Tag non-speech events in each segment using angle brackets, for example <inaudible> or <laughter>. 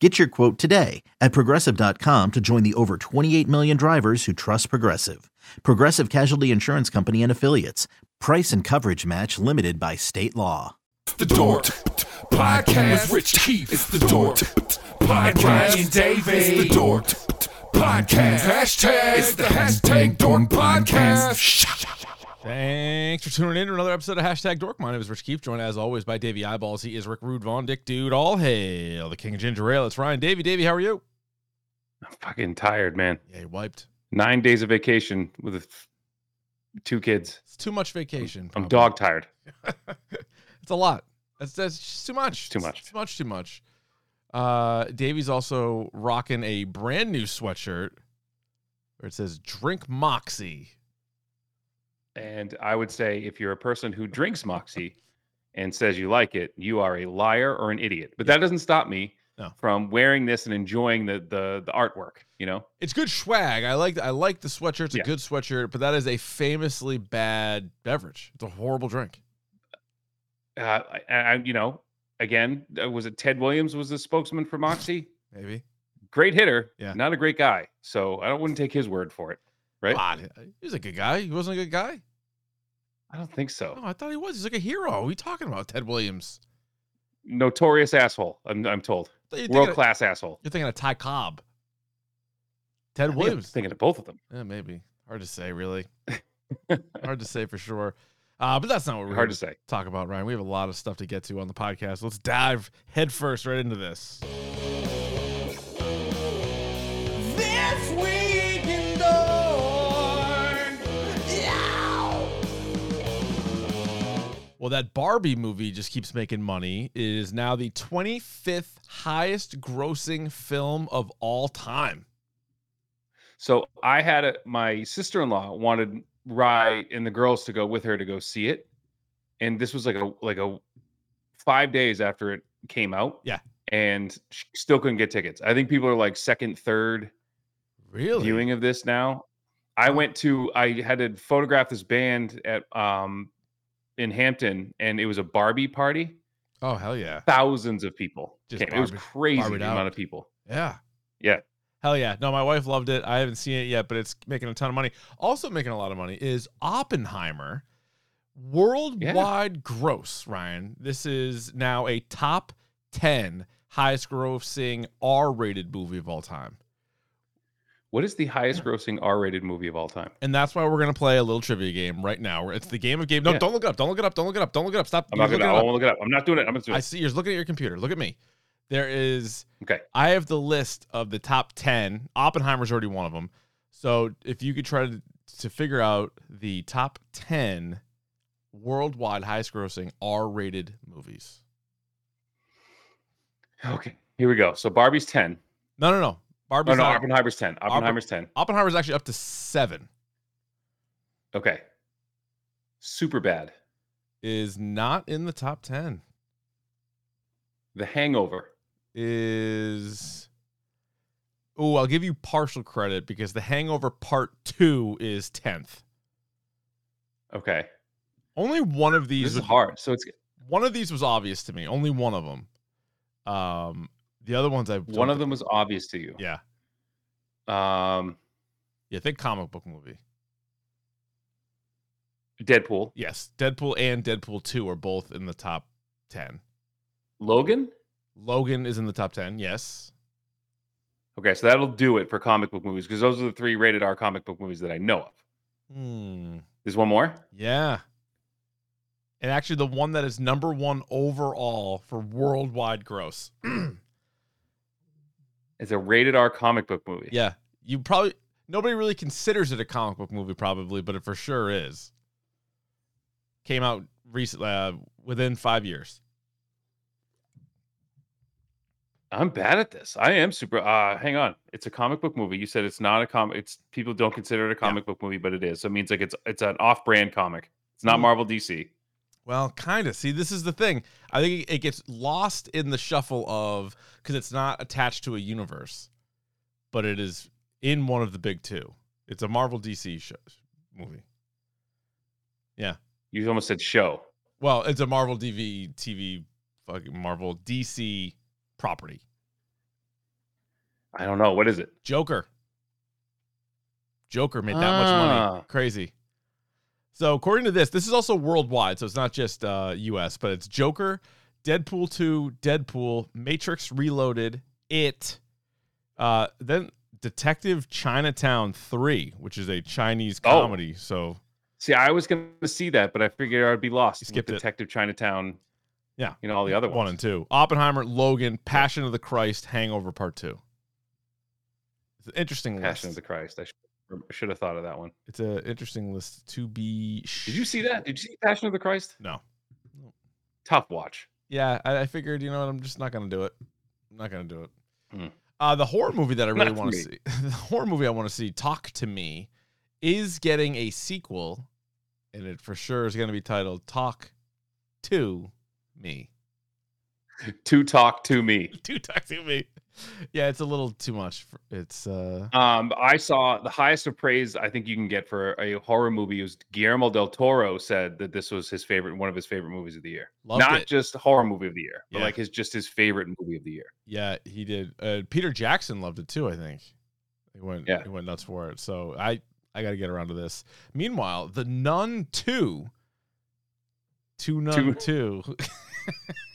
Get your quote today at progressive.com to join the over 28 million drivers who trust Progressive. Progressive Casualty Insurance Company and Affiliates. Price and coverage match limited by state law. The Dork Podcast Rich Keefe. It's the Dork Podcast. Ryan Davey. It's the Dork Podcast. Hashtag. It's the hashtag Dork Podcast. Thanks for tuning in to another episode of Hashtag Dork. My name is Rich Keefe, joined as always by Davey Eyeballs. He is Rick Rude Von Dick Dude. All hail the King of Ginger Ale. It's Ryan. Davey, Davey, how are you? I'm fucking tired, man. Yeah, you wiped. Nine days of vacation with f- two kids. It's too much vacation. I'm probably. dog tired. <laughs> it's a lot. That's that's just too much. Too much. It's too much. Too much. Uh, Davey's also rocking a brand new sweatshirt where it says "Drink Moxie." And I would say if you're a person who drinks <laughs> Moxie and says you like it, you are a liar or an idiot. But that doesn't stop me No. from wearing this and enjoying the the the artwork, you know? It's good swag. I like I like the sweatshirt. It's a Yeah. good sweatshirt, but that is a famously bad beverage. It's a horrible drink. Uh, I, I, you know, again, uh, was it Ted Williams was the spokesman for <laughs> Moxie? Maybe. Great hitter, Yeah. not a great guy. So I don't wouldn't take his word for it, right? Ah, he's a good guy. He wasn't a good guy. I don't think so. No, I thought he was. He's like a hero. What are you talking about, Ted Williams? Notorious asshole. I'm I'm told. I thought you're thinking World class asshole. You're thinking of Ty Cobb. Ted I Williams. thinking of both of them. Yeah, maybe. Hard to say, really. <laughs> Hard to say for sure. Uh, but that's not what we're Hard to say. talk about, Ryan. We have a lot of stuff to get to on the podcast. Let's dive headfirst right into. This Well, that Barbie movie just keeps making money. It is now the 25th highest grossing film of all time. So I had a, my sister in law wanted Rye and the girls to go with her to go see it, and this was like a like a five days after it came out. Yeah. and she still couldn't get tickets. I think people are like second, third Really? viewing of this now. I went to I had to photograph this band at um in Hampton, and it was a Barbie party. Oh, hell yeah. Thousands of people Just came. It was crazy the out. amount of people. Yeah. Yeah. Hell yeah. No, my wife loved it. I haven't seen it yet, but it's making a ton of money. Also making a lot of money is Oppenheimer. Worldwide gross, Ryan. This is now a top 10 highest grossing R rated movie of all time. What is the highest grossing R-rated movie of all time? And that's why we're going to play a little trivia game right now. It's the game of game. No, Yeah. don't look it up. Don't look it up. Don't look it up. Don't look it up. Stop. I'm not gonna. I it won't look it up. I'm not doing it. I'm gonna do I see. You're looking at your computer. Look at me. There is Okay. I have the list of the top 10. Oppenheimer's already one of them. So if you could try to, to figure out the top 10 worldwide highest grossing R rated movies. Okay. Here we go. So Barbie's ten. No, no, no. Oh no, not- Oppenheimer's ten. Oppenheimer's ten. Oppenheimer's actually up to seven. Okay. Super bad. Is not in the top 10. The Hangover. Is. Oh, I'll give you partial credit because The Hangover Part 2 is 10th. Okay. Only one of This these is would- hard. So it's one of these was obvious to me. Only one of them. Um, the other ones I one of them was obvious to you. Yeah, Um, yeah. Think comic book movie. Deadpool, Yes, Deadpool and Deadpool Two are both in the top ten. Logan. Logan is in the top ten. Yes. Okay, so that'll do it for comic book movies because those are the three rated R comic book movies that I know of. Hmm. There's one more. Yeah. And actually, the one that is number one overall for worldwide gross. <clears throat> It's a rated R comic book movie. yeah, you probably nobody really considers it a comic book movie, probably, but it for sure is. Came out recently, uh, within five years. I'm bad at this. I am super. Uh, hang on. It's a comic book movie. You said it's not a comic. It's people don't consider it a comic book movie, but it is. So it means like it's it's an off-brand comic. It's not Mm. Marvel DC. Well, kind of. See, this is the thing. I think it gets lost in the shuffle of because it's not attached to a universe, but it is in one of the big two. It's a Marvel DC show, movie. Yeah. You almost said show. Well, it's a Marvel DV TV fucking Marvel DC property. I don't know. What is it? Joker. Joker made that much money. Ah. Crazy. So according to this, this is also worldwide, so it's not just uh US, but it's Joker, Deadpool 2, Deadpool, Matrix Reloaded, It, uh then Detective Chinatown 3, which is a Chinese Oh. comedy. So See, I was going to see that, but I figured I'd be lost. You with skipped it. Detective Chinatown. Yeah. You know all the other one ones. and two. Oppenheimer, Logan, Passion of the Christ, Hangover Part 2. It's an interesting Passion of the Christ. I should, should have thought of that one. It's an interesting list to be Did you see that? Did you see Passion of the Christ? No. Tough watch. Yeah, I, I figured, you know what, I'm just not gonna do it. I'm not gonna do it. Hmm. Uh, the horror movie that I really want to see, <laughs> the horror movie I want to see, Talk to Me, is getting a sequel, and it for sure is going to be titled Talk to Me. To talk to me. <laughs> To Talk to Me. Yeah, it's a little too much. For, it's uh, Um, I saw the highest of praise I think you can get for a horror movie was Guillermo del Toro said that this was his favorite, one of his favorite movies of the year. Not it. just horror movie of the year, but Yeah. like his just his favorite movie of the year. yeah, he did. Uh, Peter Jackson loved it too. I think he went Yeah. he went nuts for it. So I I got to get around to this. Meanwhile, The Nun Two, Two Nun Two. <laughs> <laughs>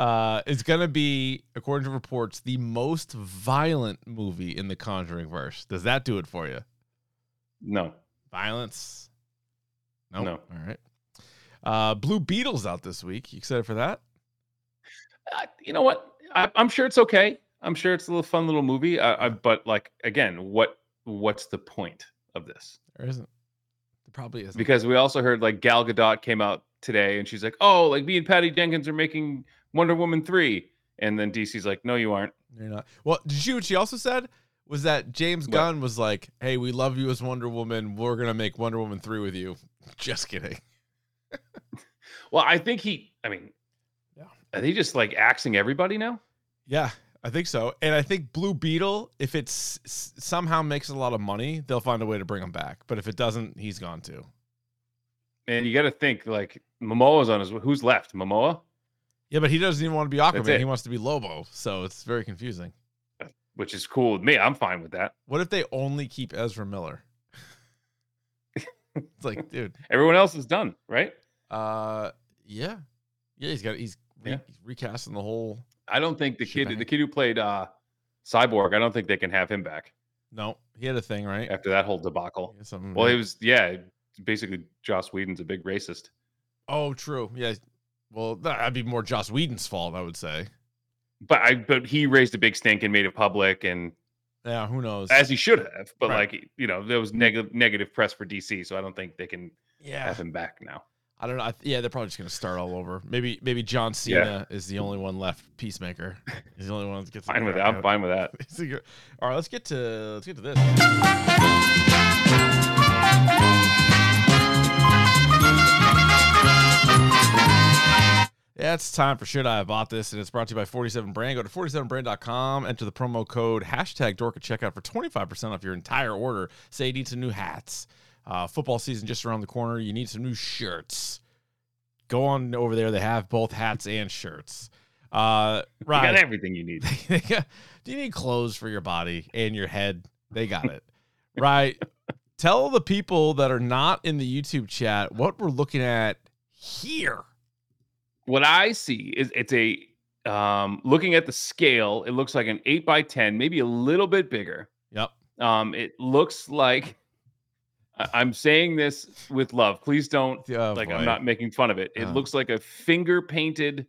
Uh, is gonna be, according to reports, the most violent movie in the Conjuring verse. Does that do it for you? No, Violence? Nope. No. All right. Uh, Blue Beetle's out this week. You excited for that? uh, you know what? I, I'm sure it's okay. I'm sure it's a little fun little movie. I, I, but like again, what what's the point of this? There isn't. There probably isn't. Because we also heard like Gal Gadot came out today and she's like, "Oh, like me and Patty Jenkins are making Wonder Woman 3." And then DC's like, "No, you aren't." You're not. Well, did you what she also said? Was that James What? Gunn was like, "Hey, we love you as Wonder Woman. We're gonna make Wonder Woman three with you." <laughs> Just kidding. <laughs> Well, I think he I mean, Yeah. Are they just like axing everybody now? Yeah, I think so. And I think Blue Beetle, if it somehow makes a lot of money, they'll find a way to bring him back. But if it doesn't, he's gone too. And you got to think like Momoa's on his who's left? Momoa, Yeah, but he doesn't even want to be Aquaman. He wants to be Lobo. So it's very confusing. which is cool with me. I'm fine with that. What if they only keep Ezra Miller? <laughs> it's like, dude, Everyone else is done, right? uh, yeah, yeah, he's got he's, re- Yeah. he's recasting the whole. I don't think the kid the kid who played uh Cyborg, I don't think they can have him back No, he had a thing, right? after that whole debacle. Well, he was yeah, basically Joss Whedon's a big racist. oh, true. Yeah. Well, that'd be more Joss Whedon's fault, I would say. But I but he raised a big stink and made it public and Yeah, who knows? as he should have. But Right. like you know, there was negative negative press for DC, so I don't think they can yeah, have him back now. I don't know. I th- yeah, they're probably just gonna start all over. Maybe maybe John Cena is the only one left. Peacemaker. He's the only one that gets Fine with that. I'm fine with that. He's a good- all right, let's get to let's get to this. Yeah, it's time for Should I Have Bought This? And it's brought to you by 47 Brand. Go to 47brand.com, enter the promo code hashtag dork at checkout for 25% off your entire order. Say you need some new hats, Uh, football season just around the corner. You need some new shirts. Go on over there. They have both hats and shirts. Uh, You right. got everything you need. <laughs> Do you need clothes for your body and your head? They got it. right. Tell the people that are not in the YouTube chat what we're looking at here. What I see is it's a um looking at the scale, it looks like an eight by ten, maybe a little bit bigger. Yep. Um, it looks like I- I'm saying this with love. Please don't Oh, like boy. I'm not making fun of it. It Oh. looks like a finger painted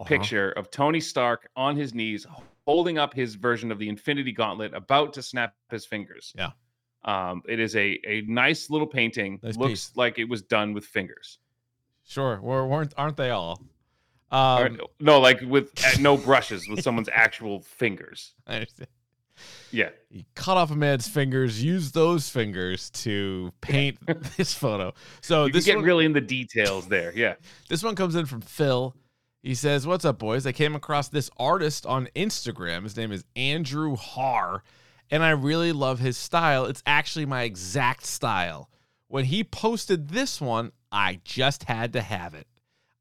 Uh-huh. picture of Tony Stark on his knees, holding up his version of the Infinity Gauntlet, about to snap his fingers. Yeah. Um, it is a a nice little painting. Nice Looks piece. like it was done with fingers. Sure. We're, weren't aren't they all? Um, no, like with no brushes, with someone's actual fingers. I understand. Yeah. He cut off a man's fingers, used those fingers to paint <laughs> this photo. So you this get one, really in the details there. Yeah. This one comes in from Phil. He says, What's up, boys? I came across this artist on Instagram. His name is Andrew Har, and I really love his style. It's actually my exact style. When he posted this one, I just had to have it.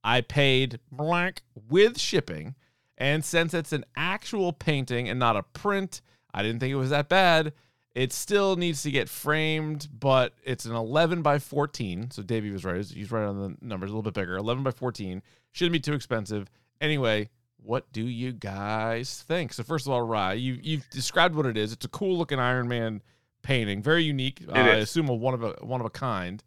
I paid blank with shipping, and since it's an actual painting and not a print, I didn't think it was that bad. It still needs to get framed, but it's an 11 by 14. So Davey was right. He's- right on the numbers, a little bit bigger. 11 by 14. Shouldn't be too expensive. Anyway, what do you guys think? So first of all, Rye, you you've described what it is. It's a cool looking Iron Man painting, very unique. Uh, I assume a one of a one of a kind,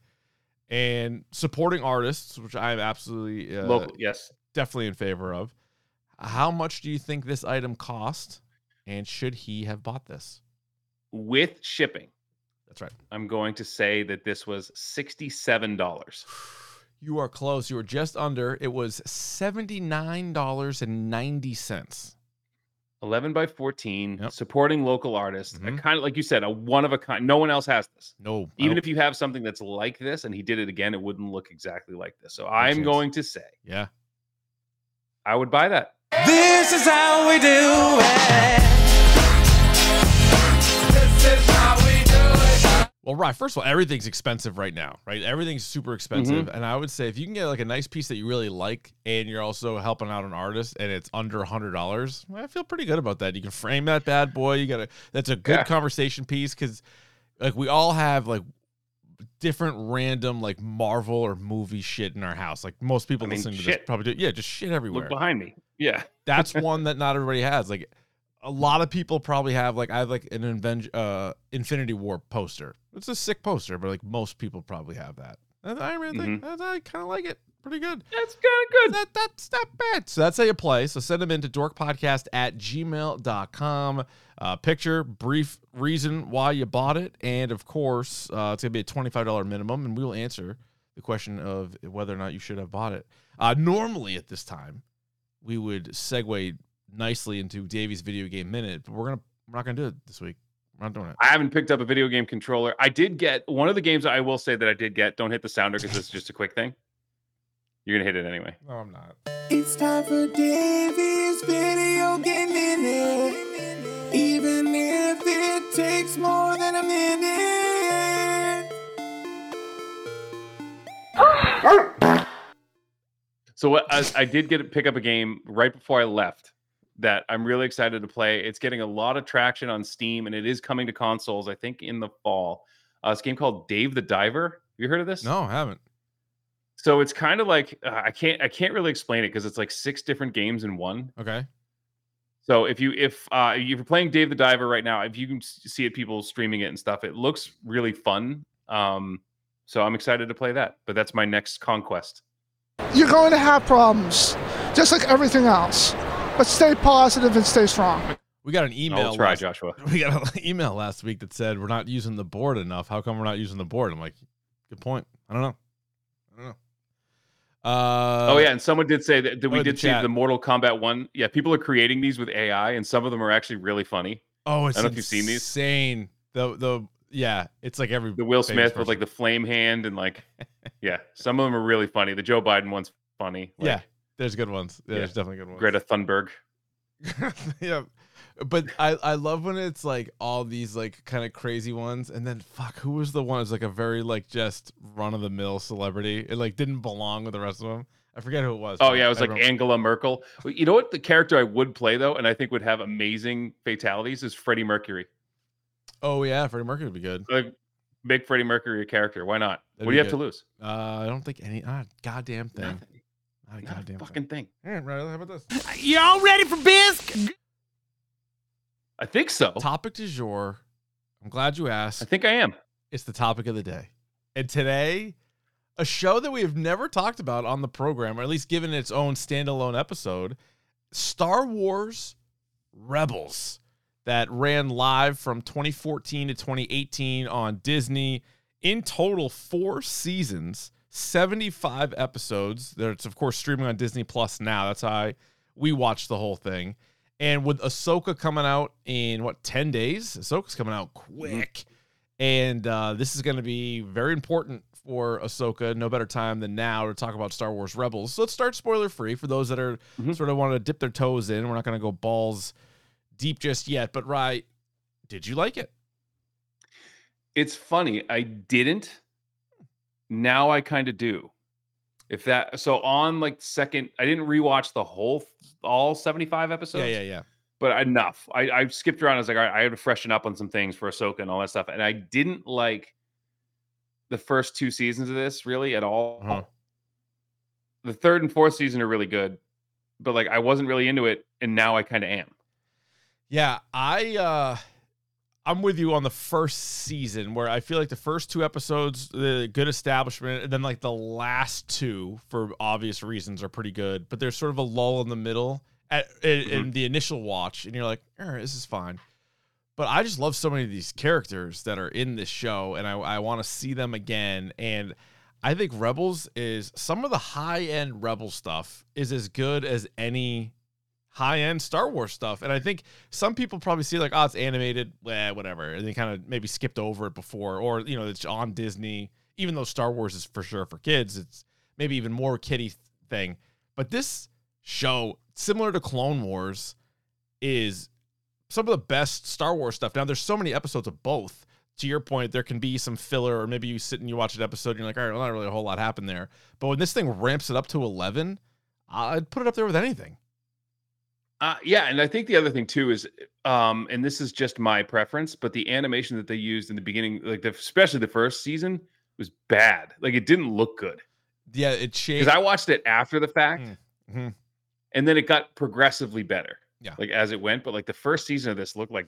and supporting artists, which I am absolutely uh, Local. Yes. definitely in favor of. How much do you think this item cost, and should he have bought this? With shipping, That's right. I'm going to say that this was $67. <sighs> You are close. You were just under. It was seventy nine dollars and ninety cents. 11 by 14, Yep. supporting local artists. Mhm. kind of like you said, a one of a kind. No one else has this. No, Even if you have something that's like this and he did it again, it wouldn't look exactly like this. So I'm chance. going to say yeah, I would buy that. This is how we do it. Well, right. First of all, everything's expensive right now, right? Everything's super expensive. Mm-hmm. And I would say if you can get like a nice piece that you really like and you're also helping out an artist and it's under a hundred dollars, I feel pretty good about that. You can frame that bad boy. You gotta that's a good Yeah. conversation piece because like we all have like different random like Marvel or movie shit in our house. Like most people I mean, listening to shit. this probably do. Yeah, just shit everywhere. Look behind me. Yeah. that's <laughs> one that not everybody has. Like a lot of people probably have like I have like an Inven- uh Infinity War poster. It's a sick poster, but like most people probably have that. And the Iron Man thing, Mm-hmm. I, I kind of like it. Pretty good. That's kind of good. That that's not bad. So that's how you play. So send them in into dorkpodcast at gmail.com. Uh, picture, brief reason why you bought it. And of course, uh, it's going to be a $25 minimum, and we will answer the question of whether or not you should have bought it. Uh, normally at this time, we would segue nicely into Davey's video game minute, but we're gonna we're not gonna do it this week. We're not doing it. I haven't picked up a video game controller. I did get one of the games I will say that I did get. Don't hit the sounder because this is just a quick thing. You're gonna hit it anyway. No, I'm not. It's time for Davey's video game minute. Even if it takes more than a minute. So what I, I did get to pick up a game right before I left that I'm really excited to play. It's getting a lot of traction on Steam and it is coming to consoles. I think in the fall. Uh, it's a game called Dave the Diver. Have you heard of this? No, I haven't. So it's kind of like uh, I can't I can't really explain it because it's like six different games in one. Okay. So if you if uh if you're playing Dave the Diver right now, if you can see it, people streaming it and stuff, it looks really fun. Um, so I'm excited to play that. But that's my next conquest. You're going to have problems, just like everything else. But stay positive and stay strong. We got an email. I'll try, last- Joshua. <laughs> We got an email last week that said we're not using the board enough. How come we're not using the board? I'm like, good point. I don't know. I don't know. Uh, oh yeah, and someone did say that, that we the did see chat. the Mortal Kombat one. Yeah, people are creating these with AI, and some of them are actually really funny. Oh, it's I don't know if you've seen these. Insane. The the yeah, it's like every The Will famous Smith with like the flame hand and like, <laughs> yeah, some of them are really funny. The Joe Biden one's funny. Like yeah. There's good ones. Yeah, Yeah. There's definitely good ones. Greta Thunberg. <laughs> yeah. but I, I love when it's like all these like kind of crazy ones and then fuck who was the one who's like a very like just run of the mill celebrity it like didn't belong with the rest of them i forget who it was Oh yeah, it was I like remember- Angela Merkel. You know what? The character I would play though, and I think would have amazing fatalities, is Freddie Mercury. oh yeah freddie mercury would be good Like big Freddie Mercury a character. Why not? That'd what do you have to lose? uh i don't think any ah, goddamn thing Nothing. Not a Not a fucking thing. thing. All right, Riley, how about this <laughs> Y'all ready for bisque? I think so. topic du jour i'm glad you asked I think I am. it's the topic of the day. And today, a show that we have never talked about on the program, or at least given its own standalone episode, Star Wars Rebels, that ran live from 2014 to 2018 on Disney. In total, four seasons, 75 episodes. That's, of course, streaming on Disney Plus now. That's how I, we watched the whole thing. And with Ahsoka coming out in what, 10 days? Ahsoka's coming out quick. And uh, this is going to be very important for Ahsoka. No better time than now to talk about Star Wars Rebels. So let's start spoiler free for those that are Mhm. sort of want to dip their toes in. We're not going to go balls deep just yet. But, right, did you like it? It's funny. I didn't. Now I kind of do. If that so on like second, I didn't rewatch the whole all 75 episodes. yeah, yeah, yeah. but enough. I, I skipped around. I was like, all right, I had to freshen up on some things for Ahsoka and all that stuff. And I didn't like the first two seasons of this really at all. Uh-huh. The third and fourth season are really good, but like I wasn't really into it, and now I kind of am. Yeah, I uh I'm with you on the first season where I feel like the first two episodes, the good establishment, and then like the last two, for obvious reasons, are pretty good. But there's sort of a lull in the middle at in, in mm-hmm. the initial watch, and you're like, all right, this is fine. But I just love so many of these characters that are in this show, and I, I want to see them again. And I think Rebels is some of the high end Rebel stuff is as good as any high end Star Wars stuff. And I think some people probably see like, oh, it's animated, eh, whatever, and they kind of maybe skipped over it before, or you know, it's on Disney. Even though Star Wars is for sure for kids, it's maybe even more kiddie thing. But this show, similar to Clone Wars, is some of the best Star Wars stuff. Now, there's so many episodes of both. To your point, there can be some filler, or maybe you sit and you watch an episode and you're like, all right, well, not really a whole lot happened there. But when this thing ramps it up to 11, I'd put it up there with anything. Uh, yeah, and I think the other thing too is, um, and this is just my preference, but the animation that they used in the beginning, like the, especially the first season, was bad. Like it didn't look good Yeah, it changed. because I watched it after the fact, Mhm. and then it got progressively better. Yeah. like as it went. But like the first season of this looked like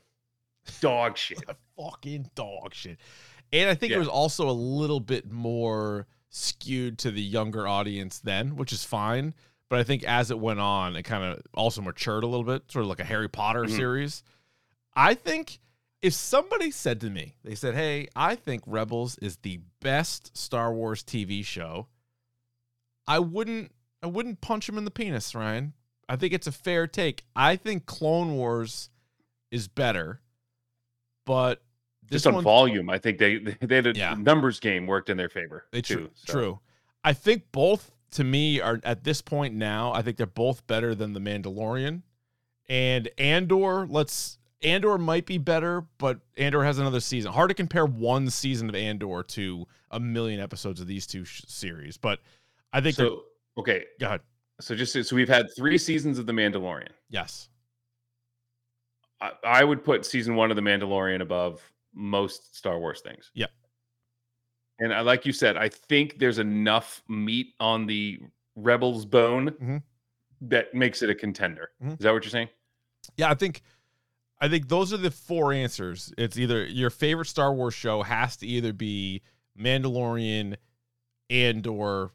dog shit. fucking dog shit. And I think it was also a little bit more skewed to the younger audience then, which is fine. But I think as it went on, it kind of also matured a little bit, sort of like a Harry Potter Mhm. series. I think if somebody said to me, they said, Hey, I think Rebels is the best Star Wars TV show, I wouldn't I wouldn't punch him in the penis, Ryan. I think it's a fair take. I think Clone Wars is better, but Just on volume, I think they <laughs> they had a Yeah. numbers game worked in their favor. It's too, true. so. True. I think both to me are at this point now. I think they're both better than the Mandalorian and Andor. Let's Andor might be better, but Andor has another season. Hard to compare one season of Andor to a million episodes of these two sh- series. But I think. So okay, go ahead. so just so we've had three seasons of The Mandalorian. Yes. I, I would put season one of The Mandalorian above most Star Wars things. Yep. And I, like you said, I think there's enough meat on the Rebels bone Mhm. that makes it a contender. Mhm. Is that what you're saying? Yeah, I think I think those are the four answers. It's either your favorite Star Wars show has to either be Mandalorian, Andor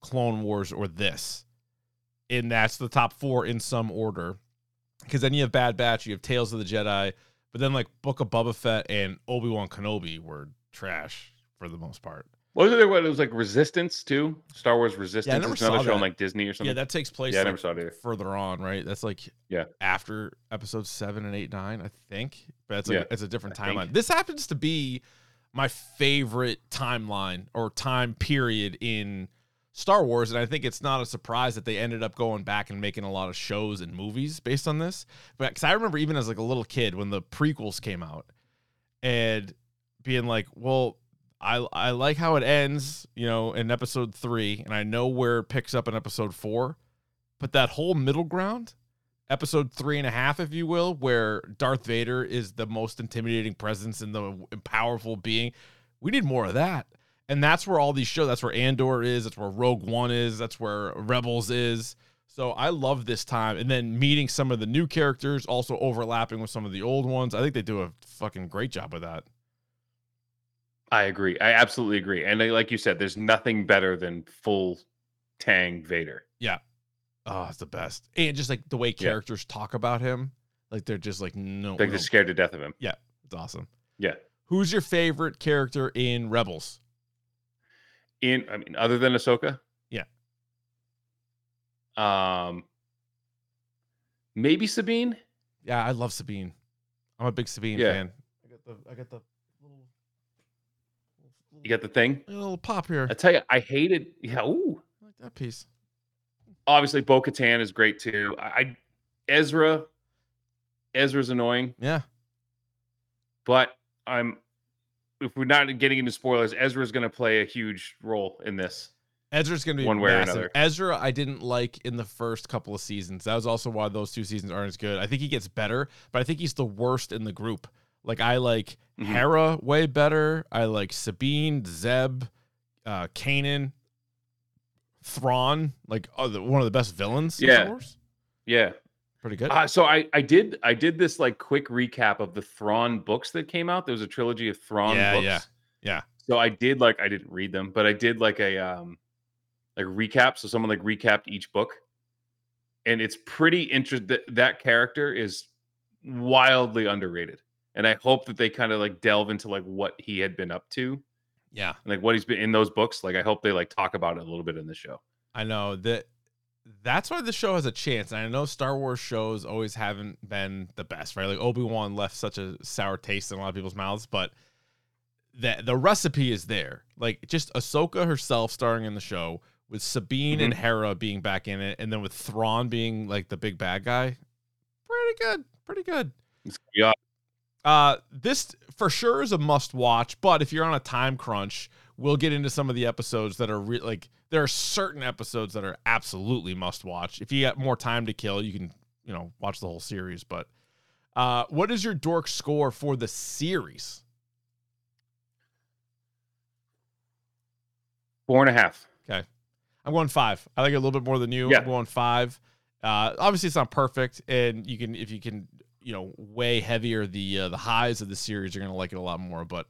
Clone Wars, or this. And that's the top four in some order. Because then you have Bad Batch, you have Tales of the Jedi, but then like Book of Boba Fett and Obi Wan Kenobi were trash for the most part. Wasn't there what it was like Resistance too? Star Wars Resistance. never it's another saw show on like Disney or something. Yeah, that takes place Yeah, I like, never saw it either. further on, right? That's like Yeah. after episodes seven and eight, nine, I think. But it's like Yeah, it's a different I think. timeline. This happens to be my favorite timeline or time period in Star Wars, and I think it's not a surprise that they ended up going back and making a lot of shows and movies based on this. But because I remember even as like a little kid when the prequels came out, and being like, well, I I like how it ends, you know, in episode three, and I know where it picks up in episode four, but that whole middle ground, episode three and a half, if you will, where Darth Vader is the most intimidating presence and the powerful being, we need more of that. And that's where all these shows, that's where Andor is, that's where Rogue One is, that's where Rebels is. So I love this time. And then meeting some of the new characters, also overlapping with some of the old ones. I think they do a fucking great job with that. I agree. I absolutely agree. And like you said, there's nothing better than full Tang Vader. Yeah. Oh, it's the best. And just like the way characters yeah. talk about him, like they're just like no, like no. they're scared to death of him. Yeah, it's awesome. Yeah. Who's your favorite character in Rebels? In I mean, other than Ahsoka. Yeah. Um. Maybe Sabine. Yeah, I love Sabine. I'm a big Sabine yeah. fan. I got the I got the You got the thing. A little pop here. I tell you, I hated. Yeah, ooh, I like that piece. Obviously, Bo Katan is great too. I, I Ezra. Ezra's annoying. Yeah. But I'm if we're not getting into spoilers, Ezra's going to play a huge role in this. Ezra's going to be one way massive. or another. Ezra, I didn't like in the first couple of seasons. That was also why those two seasons aren't as good. I think he gets better, but I think he's the worst in the group. Like I like mm-hmm. Hera way better. I like Sabine, Zeb, uh, Kanan, Thrawn, like oh, the, one of the best villains. Yeah, yeah, pretty good. Uh, so I I did I did this like quick recap of the Thrawn books that came out. There was a trilogy of Thrawn yeah, books. Yeah, yeah. So I did like I didn't read them, but I did like a um like recap. So someone like recapped each book, and it's pretty interesting. That, that character is wildly underrated, and I hope that they kind of like delve into like what he had been up to. Yeah, like what he's been in those books. Like I hope they like talk about it a little bit in the show. I know that that's why the show has a chance. And I know Star Wars shows always haven't been the best, right? Like Obi Wan left such a sour taste in a lot of people's mouths, but the the recipe is there. Like just Ahsoka herself starring in the show, with Sabine mm-hmm. and Hera being back in it, and then with Thrawn being like the big bad guy. Pretty good. Pretty good. Yeah. Uh, this for sure is a must watch, but if you're on a time crunch, we'll get into some of the episodes that are re- like there are certain episodes that are absolutely must watch. If you got more time to kill, you can, you know, watch the whole series. But uh, what is your dork score for the series? Four and a half. Okay. I'm going five. I like it a little bit more than you. Yeah. I'm going five. Uh, obviously, it's not perfect, and you can if you can you know way heavier the uh, the highs of the series, you're gonna like it a lot more. But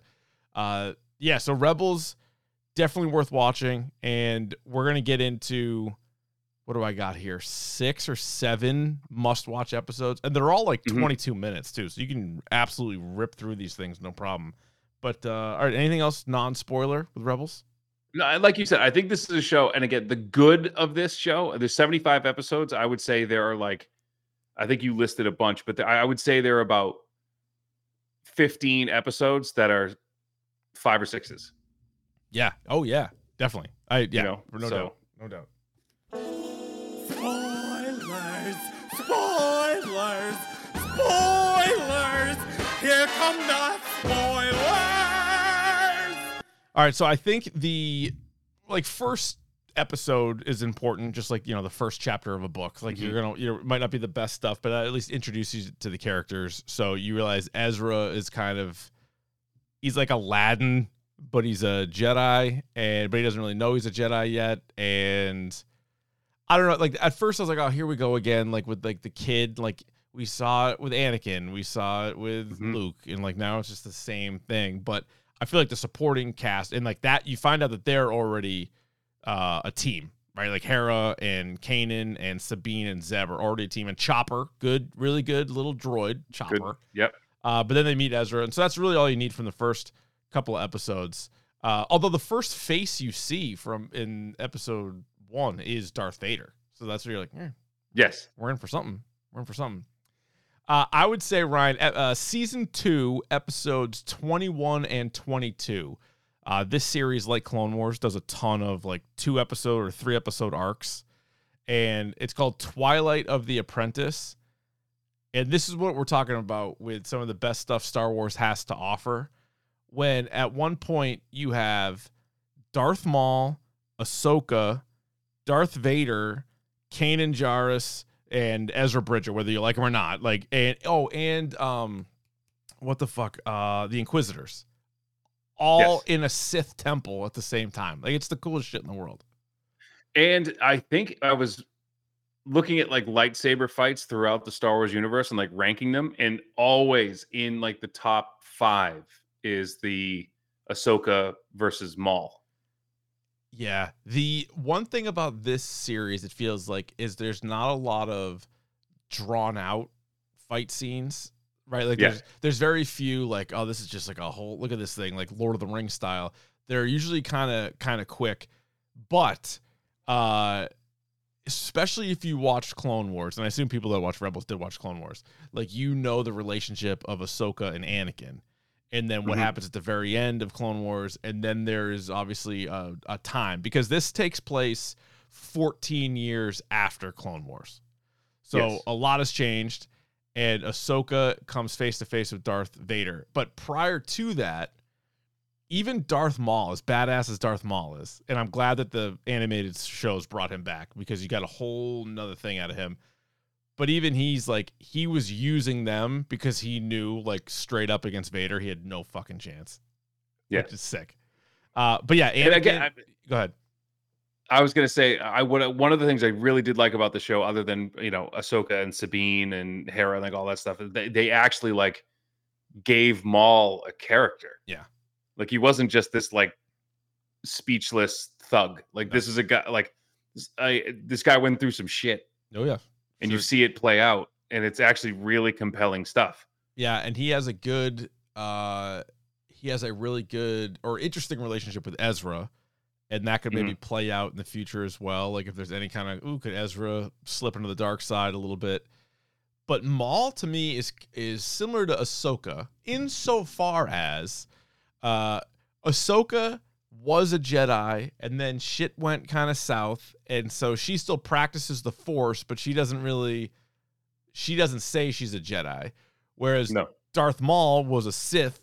uh, yeah, so Rebels definitely worth watching, and we're gonna get into what do I got here? Six or seven must watch episodes, and they're all like mm-hmm. 22 minutes too, so you can absolutely rip through these things no problem. But uh, all right, anything else non spoiler with Rebels? No, like you said, I think this is a show, and again, the good of this show, there's 75 episodes. I would say there are like, I think you listed a bunch, but I would say there are about 15 episodes that are five or sixes. Yeah. Oh yeah. Definitely. I yeah. You know, no so. doubt. No doubt. Spoilers! Spoilers! Spoilers! Here come the spoilers! All right, so I think the like first episode is important, just like you know the first chapter of a book. Like mm-hmm. you're gonna, you know, might not be the best stuff, but at least introduces you to the characters. So you realize Ezra is kind of he's like Aladdin, but he's a Jedi, and but he doesn't really know he's a Jedi yet. And I don't know, like at first I was like, oh, here we go again, like with like the kid, like we saw it with Anakin, we saw it with mm-hmm. Luke, and like now it's just the same thing, but I feel like the supporting cast and like that you find out that they're already uh, a team, right? Like Hera and Kanan and Sabine and Zeb are already a team, and Chopper, good, really good little droid, Chopper. Good. Yep. Uh, but then they meet Ezra, and so that's really all you need from the first couple of episodes. Uh, although the first face you see from in episode one is Darth Vader, so that's where you're like, eh, yes, we're in for something. We're in for something. Uh, I would say Ryan, uh, season two, episodes twenty-one and twenty-two. Uh, this series, like Clone Wars, does a ton of like two episode or three episode arcs, and it's called Twilight of the Apprentice. And this is what we're talking about with some of the best stuff Star Wars has to offer. When at one point you have Darth Maul, Ahsoka, Darth Vader, Kanan Jarrus, and Ezra Bridger, whether you like him or not. Like, and oh, and um, what the fuck? Uh, the Inquisitors, all Yes. in a Sith temple at the same time. Like, it's the coolest shit in the world. And I think I was looking at like lightsaber fights throughout the Star Wars universe and like ranking them, and always in like the top five is the Ahsoka versus Maul. Yeah. The one thing about this series, it feels like, is there's not a lot of drawn out fight scenes, right? Like Yeah. there's there's very few like, oh, this is just like a whole look at this thing, like Lord of the Rings style. They're usually kind of kind of quick, but uh especially if you watched Clone Wars, and I assume people that watch Rebels did watch Clone Wars, like you know the relationship of Ahsoka and Anakin. And then what Mhm. happens at the very end of Clone Wars, and then there is obviously a, a time because this takes place 14 years after Clone Wars. So Yes. a lot has changed, and Ahsoka comes face to face with Darth Vader. But prior to that, even Darth Maul, as badass as Darth Maul is, and I'm glad that the animated shows brought him back because you got a whole nother thing out of him. But even he's like, he was using them because he knew, like, straight up against Vader, he had no fucking chance. Yeah. Which is sick. Uh, but yeah, Anakin, And again, I, go ahead. I was gonna say I would one of the things I really did like about the show, other than you know Ahsoka and Sabine and Hera and like all that stuff, they, they actually like gave Maul a character. Yeah. like he wasn't just this like speechless thug. Like No. this is a guy like this, I, this guy went through some shit, Oh, yeah. and you see it play out, and it's actually really compelling stuff. Yeah, and he has a good uh he has a really good or interesting relationship with Ezra. And that could maybe play out in the future as well. Like if there's any kind of ooh, could Ezra slip into the dark side a little bit? But Maul to me is is similar to Ahsoka insofar as uh Ahsoka was a Jedi and then shit went kind of south. And so she still practices the force, but she doesn't really she doesn't say she's a Jedi. Whereas No, Darth Maul was a Sith,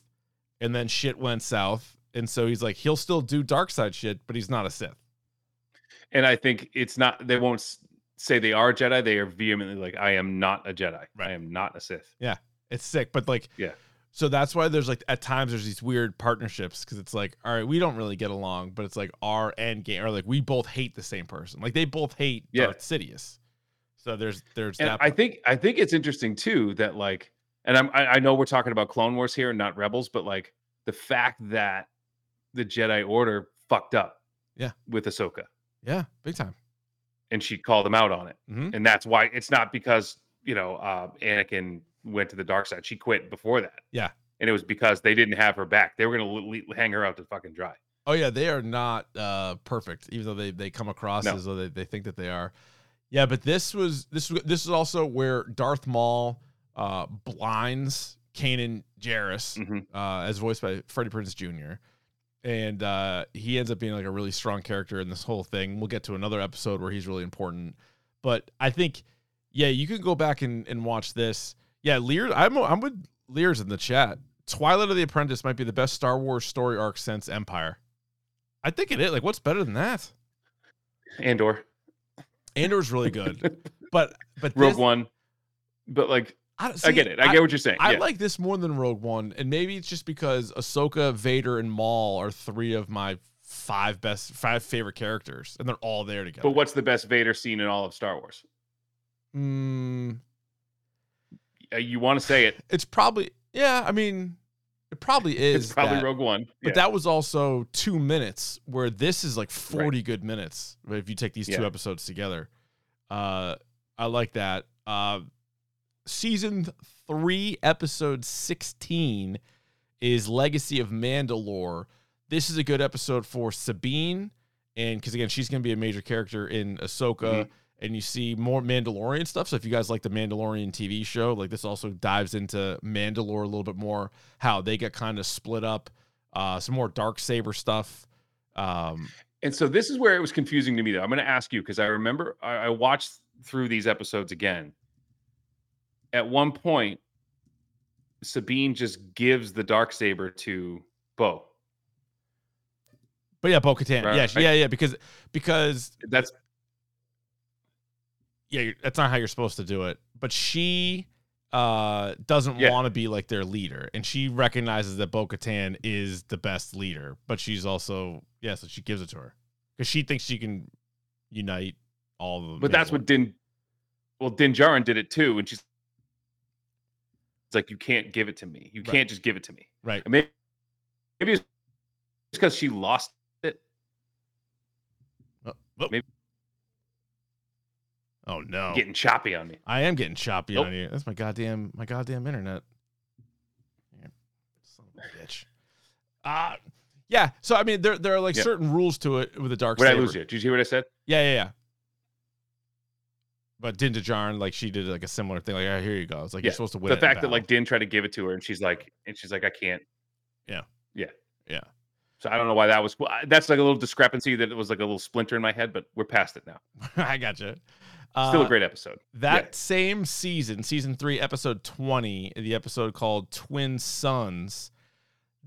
and then shit went south, and so he's like he'll still do dark side shit, but he's not a Sith. and I think it's not. They won't say they are Jedi. They are vehemently like, I am not a Jedi. Right. I am not a Sith. Yeah, it's sick, but like Yeah. So that's why there's like at times there's these weird partnerships because it's like all right we don't really get along, but it's like our end game or like we both hate the same person. Like they both hate Yeah. Darth Sidious. So there's there's and that. I think I think it's interesting too that like, and I'm I, I know we're talking about Clone Wars here, and not Rebels, but like the fact that the Jedi Order fucked up, Yeah. with Ahsoka, yeah, big time. and she called them out on it, Mhm. and that's why it's not because you know uh, Anakin went to the dark side; she quit before that. Yeah. and it was because they didn't have her back. They were l- l- hang her out to fucking dry. Oh yeah, they are not uh perfect, even though they they come across No. as though they, they think that they are. Yeah, but this was this was this is also where Darth Maul uh blinds Kanan Jarrus, Mhm. uh, as voiced by Freddie Prinze Jr. And uh he ends up being like a really strong character in this whole thing. We'll get to another episode where he's really important. But I think, yeah, you can go back and, and watch this. Yeah, Lear, I'm I'm with Lears in the chat. Twilight of the Apprentice might be the best Star Wars story arc since Empire. I think it is. Like, what's better than that? Andor, Andor's really good, <laughs> but but Rogue this, One, but like I, I see, get it. I, get what you're saying. I yeah. like this more than Rogue One, and maybe it's just because Ahsoka, Vader, and Maul are three of my five best, five favorite characters, and they're all there together. but what's the best Vader scene in all of Star Wars? Mm, Uh, you want to say it? <laughs> it's probably yeah. I mean, it probably is. It's probably that. Rogue One. But that was also two minutes, where this is like 40 good minutes if you take these two episodes together. Uh, I like that. Uh, season three, episode 16 is Legacy of Mandalore. This is a good episode for Sabine. And because again, she's going to be a major character in Ahsoka. Mhm. And you see more Mandalorian stuff. So if you guys like the Mandalorian TV show, like this also dives into Mandalore a little bit more, how they get kind of split up uh, some more dark saber stuff. Um, And so this is where it was confusing to me, though. I'm going to ask you because I remember I, I watched through these episodes again. At one point, Sabine just gives the dark saber to Bo. but yeah, Bo Katan. Right, Yeah, she- yeah, yeah. Because because That's yeah, that's not how you're supposed to do it. But she uh doesn't Yeah. want to be like their leader, and she recognizes that Bo Katan is the best leader. But she's also yeah, so she gives it to her because she thinks she can unite all of them. but that's what Din. Well, Din Djarin did it too, and she's it's like you can't give it to me. You Right. can't just give it to me. right. And Maybe, maybe it's because she lost it. Oh, oh. Maybe- Oh no! Getting choppy on me. I am getting choppy Nope. on you. That's my goddamn my goddamn internet. Son of a bitch. Uh yeah. So I mean, there there are like Yeah. certain rules to it with the dark. Did I lose you? Did you hear what I said? Yeah, yeah, yeah. But Din Djarin, like she did like a similar thing. Like, oh, here you go. It's like Yeah, you're supposed to win. the fact that like Din tried to give it to her, and she's like, and she's like, I can't. Yeah. Yeah. Yeah. So I don't know why that was. That's like a little discrepancy that it was like a little splinter in my head, but we're past it now. <laughs> I gotcha. Still Uh, a great episode. That Yeah. same season, season three, episode 20, the episode called Twin Sons,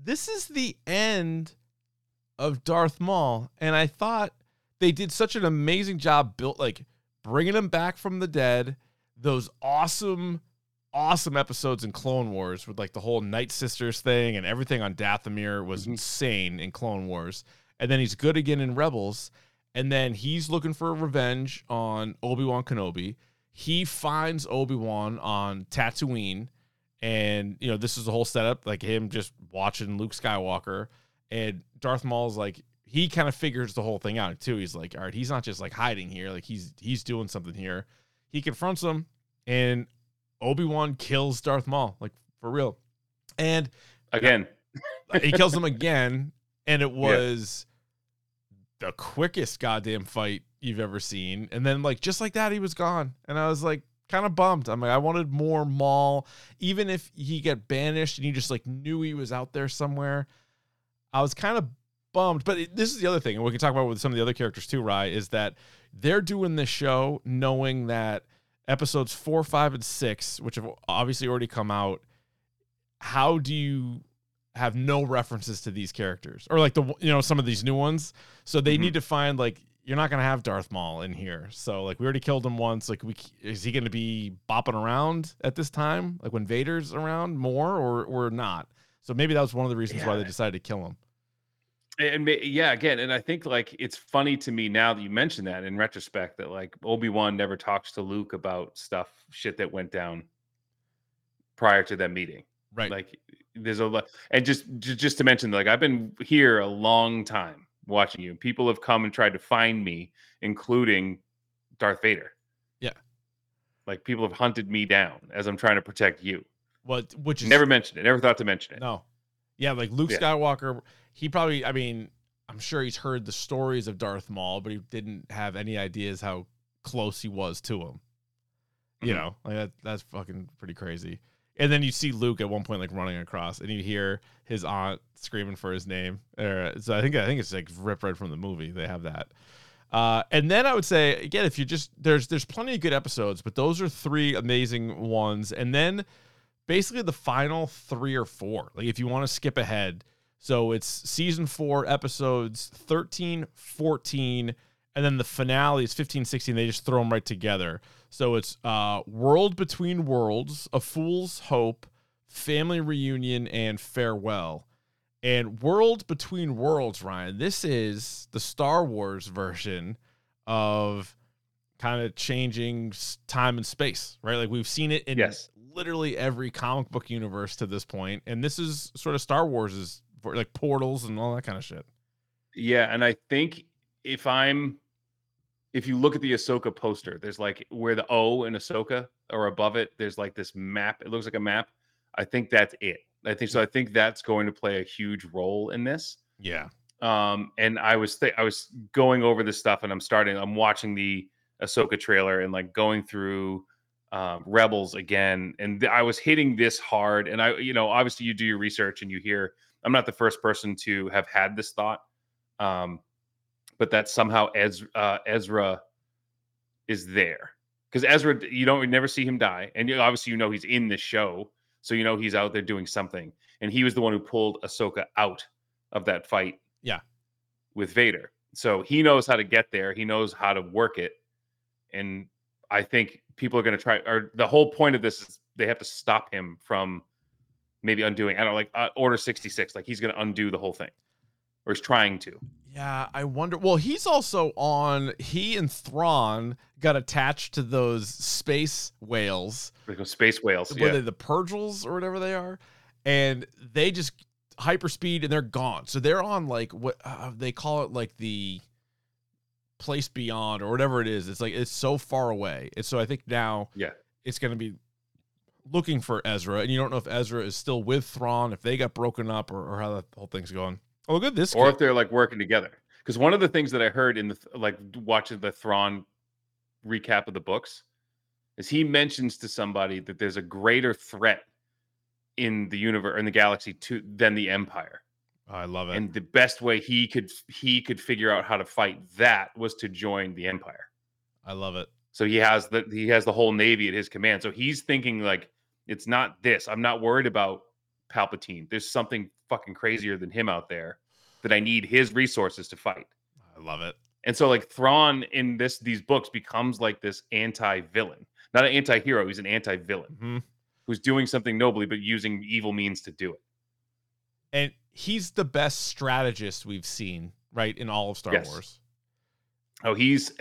this is the end of Darth Maul. And I thought they did such an amazing job built, like bringing him back from the dead, those awesome, awesome episodes in Clone Wars with like the whole Night Sisters thing and everything on Dathomir was Mhm. insane in Clone Wars. And then he's good again in Rebels and then he's looking for revenge on Obi-Wan Kenobi. He finds Obi-Wan on Tatooine and you know this is the whole setup like him just watching Luke Skywalker and Darth Maul's like he kind of figures the whole thing out too. He's like, "All right, he's not just like hiding here, like he's he's doing something here." He confronts him and Obi-Wan kills Darth Maul like for real. And Again, <laughs> he kills him again, and it was the quickest goddamn fight you've ever seen. And then, like, just like that, he was gone. And I was like, kind of bummed. I'm like, I wanted more Maul, even if he get banished and he just like knew he was out there somewhere. I was kind of bummed. But it- this is the other thing, and we can talk about with some of the other characters too, Rye, is that they're doing this show knowing that episodes four, five, and six, which have obviously already come out, how do you have no references to these characters? Or like the you know some of these new ones. So they Mhm. need to find like you're not gonna have Darth Maul in here. So like we already killed him once. Like we is he gonna be bopping around at this time? Like when Vader's around more or or not? So maybe that was one of the reasons why they decided to kill him and yeah, again, and I think like it's funny to me now that you mention that in retrospect that like Obi Wan never talks to Luke about stuff, shit that went down prior to that meeting. right Like there's a lot, and just ju- just to mention, like I've been here a long time watching you. People have come and tried to find me, including Darth Vader. Yeah. like people have hunted me down as I'm trying to protect you. what which is Never mentioned it. Never thought to mention it. No. Yeah, like Luke Yeah. Skywalker, he probably I mean, I'm sure he's heard the stories of Darth Maul, but he didn't have any ideas how close he was to him. You Mhm. know, like that, that's fucking pretty crazy. And then you see Luke at one point like running across, and you hear his aunt screaming for his name. Or so I think I think it's like ripped right from the movie. They have that. Uh, and then I would say again, if you just there's there's plenty of good episodes, but those are three amazing ones. And then basically the final three or four. Like if you want to skip ahead, so it's season four, episodes 13, 14, and then the finale is 15, 16. They just throw them right together. So it's uh, World Between Worlds, A Fool's Hope, Family Reunion, and Farewell. And World Between Worlds, Ryan, this is the Star Wars version of kind of changing time and space, right? Like we've seen it in Yes. literally every comic book universe to this point, and this is sort of Star Wars' like portals and all that kind of shit. Yeah, and I think if I'm if you look at the Ahsoka poster, there's like where the O in Ahsoka or above it, there's like this map. It looks like a map. I think that's it. I think so. I think that's going to play a huge role in this. Yeah, Um, and I was th- I was going over this stuff, and I'm starting. I'm watching the Ahsoka trailer and like going through um, Rebels again, and th- I was hitting this hard. And I, you know, obviously you do your research and you hear I'm not the first person to have had this thought, um, but that somehow Ezra, uh, Ezra is there because Ezra, you don't you never see him die, and you, obviously you know he's in the show, so you know he's out there doing something, and he was the one who pulled Ahsoka out of that fight, Yeah. with Vader. So he knows how to get there. He knows how to work it, and I think people are going to try. Or the whole point of this is they have to stop him from maybe undoing. I don't know, like uh, Order sixty six. Like he's going to undo the whole thing, or he's trying to. Yeah, I wonder. Well, he's also on. He and Thrawn got attached to those space whales. Like space whales. Were Yeah. they, the Purrgils or whatever they are, and they just hyperspeed and they're gone. So they're on like what uh, they call it, like the place beyond or whatever it is. It's like it's so far away. And so I think now Yeah. it's going to be looking for Ezra, and you don't know if Ezra is still with Thrawn, if they got broken up, or, or how that whole thing's going. Oh, at this. or kid. if they're like working together. Because one of the things that I heard in the like watching the Thrawn recap of the books is he mentions to somebody that there's a greater threat in the universe in the galaxy to than the Empire, Oh, I love it. and the best way he could he could figure out how to fight that was to join the Empire. I love it. So he has the he has the whole navy at his command. So he's thinking like it's not this. I'm not worried about Palpatine. There's something fucking crazier than him out there that I need his resources to fight. I love it. And so like Thrawn in this these books becomes like this anti-villain. Not an anti-hero, he's an anti-villain hmm who's doing something nobly but using evil means to do it. And he's the best strategist we've seen, right, in all of Star Yes. Wars. Oh, he's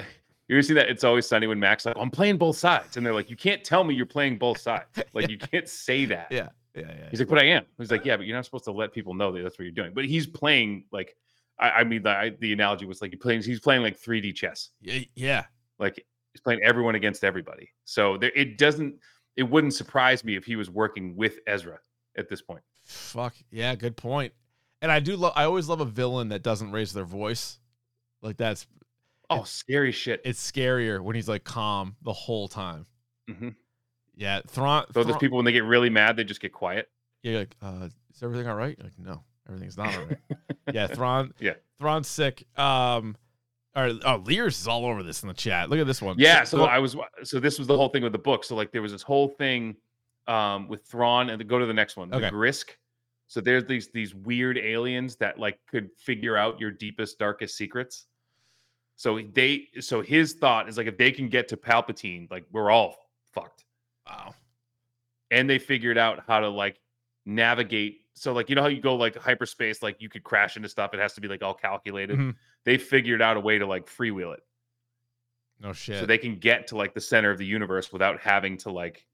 you ever see that? It's always sunny when Max like, I'm playing both sides. And they're like, You can't tell me you're playing both sides. <laughs> Like you can't say that. Yeah, yeah, yeah. He's like, but I am. He's like, yeah, but you're not supposed to let people know that that's what you're doing. But he's playing like, I, I mean, the, I, the analogy was like he playing. He's playing like 3D chess. yeah, yeah. Like he's playing everyone against everybody. So there, it doesn't. It wouldn't surprise me if he was working with Ezra at this point. Fuck yeah, good point. And I do love. I always love a villain that doesn't raise their voice. Like that's Oh, scary shit. it's scarier when he's like calm the whole time. Mhm. Yeah, Thrawn. So there's Thrawn- people when they get really mad, they just get quiet. Yeah, like, uh, is everything all right? You're like, no, everything's not all right. <laughs> yeah, Thrawn. Yeah. Thrawn's sick. Um, or oh, Lears is all over this in the chat. Look at this one. Yeah. So I was. So this was the whole thing with the book. So like there was this whole thing um, with Thrawn, and go to the next one, the Okay. Grysk. So there's these these weird aliens that like could figure out your deepest, darkest secrets. So they. So his thought is like if they can get to Palpatine, like we're all fucked. wow. And they figured out how to like navigate. So like you know how you go like hyperspace, like you could crash into stuff. It has to be like all calculated. Mhm. They figured out a way to like freewheel it. No shit. so they can get to like the center of the universe without having to like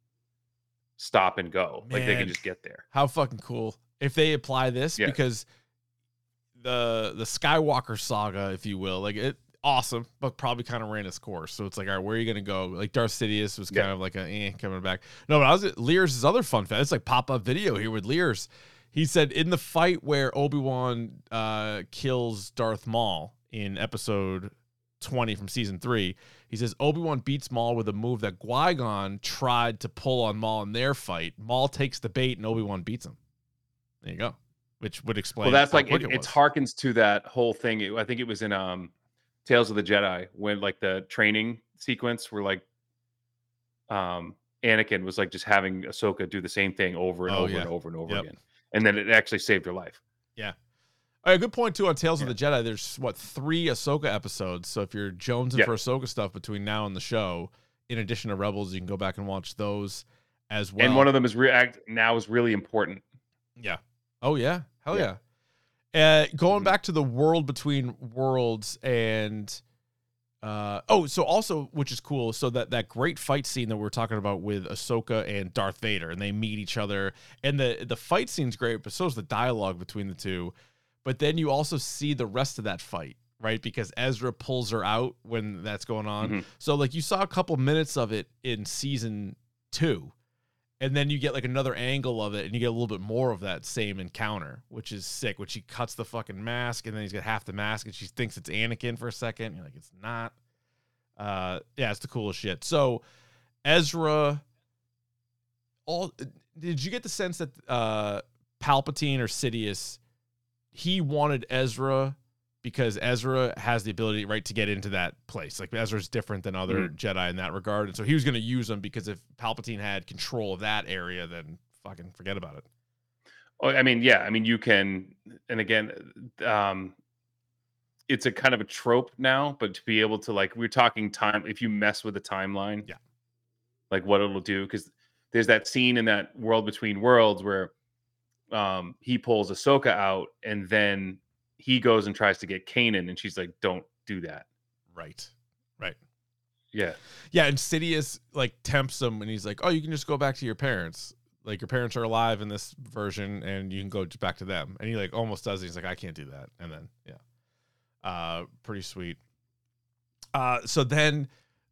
stop and go like they can just get there How fucking cool if they apply this Yeah. because the the Skywalker saga, if you will, like it awesome, but probably kind of ran its course. So it's like, all right, where are you gonna go? Like Darth Sidious was Yeah. kind of like a eh, coming back. No, but I was at Lears' other fun fact. It's like pop up video here with Lears. He said in the fight where Obi Wan uh, kills Darth Maul in episode 20 from season three, he says Obi Wan beats Maul with a move that Qui Gon tried to pull on Maul in their fight. Maul takes the bait and Obi Wan beats him. There you go. Which would explain. well that's like it, it it harkens to that whole thing i think it was in um tales of the jedi when like the training sequence where like um anakin was like just having ahsoka do the same thing over and Oh, over yeah. and over and over Yep. again and then it actually saved her life Yeah. All right, good point too on Tales Yeah. of the Jedi. There's what three Ahsoka episodes. So if you're jonesing Yeah. for Ahsoka stuff between now and the show, in addition to Rebels, you can go back and watch those as well. and one of them is react now is really important Yeah. Oh yeah. Hell yeah. Uh, going back to the world between worlds and uh oh, so also which is cool. So that that great fight scene that we are talking about with Ahsoka and Darth Vader, and they meet each other, and the the fight scene's great, but so is the dialogue between the two. But then you also see the rest of that fight, right? Because Ezra pulls her out when that's going on. Mhm. So like you saw a couple minutes of it in season two, and then you get like another angle of it, and you get a little bit more of that same encounter, which is sick. Which he cuts the fucking mask, and then he's got half the mask, and she thinks it's Anakin for a second. You're like, it's not. Uh, yeah, it's the coolest shit. So Ezra, all did you get the sense that uh Palpatine or Sidious he wanted Ezra because Ezra has the ability, right, to get into that place. Like Ezra's different than other Jedi in that regard, and so he was going to use him because if Palpatine had control of that area, then fucking forget about it. Oh, I mean, yeah, I mean, you can, and again, um, it's a kind of a trope now, but to be able to like, we're talking time. If you mess with the timeline, Yeah. like what it'll do, because there's that scene in that world between worlds where um he pulls Ahsoka out, and then he goes and tries to get Kanan, and she's like, "Don't do that." Right. Right. Yeah, Yeah, Insidious like tempts him, and he's like, "Oh, you can just go back to your parents. Like your parents are alive in this version, and you can go back to them." And he like almost does. it. He's like, "I can't do that." And then yeah, uh, pretty sweet. Uh, so then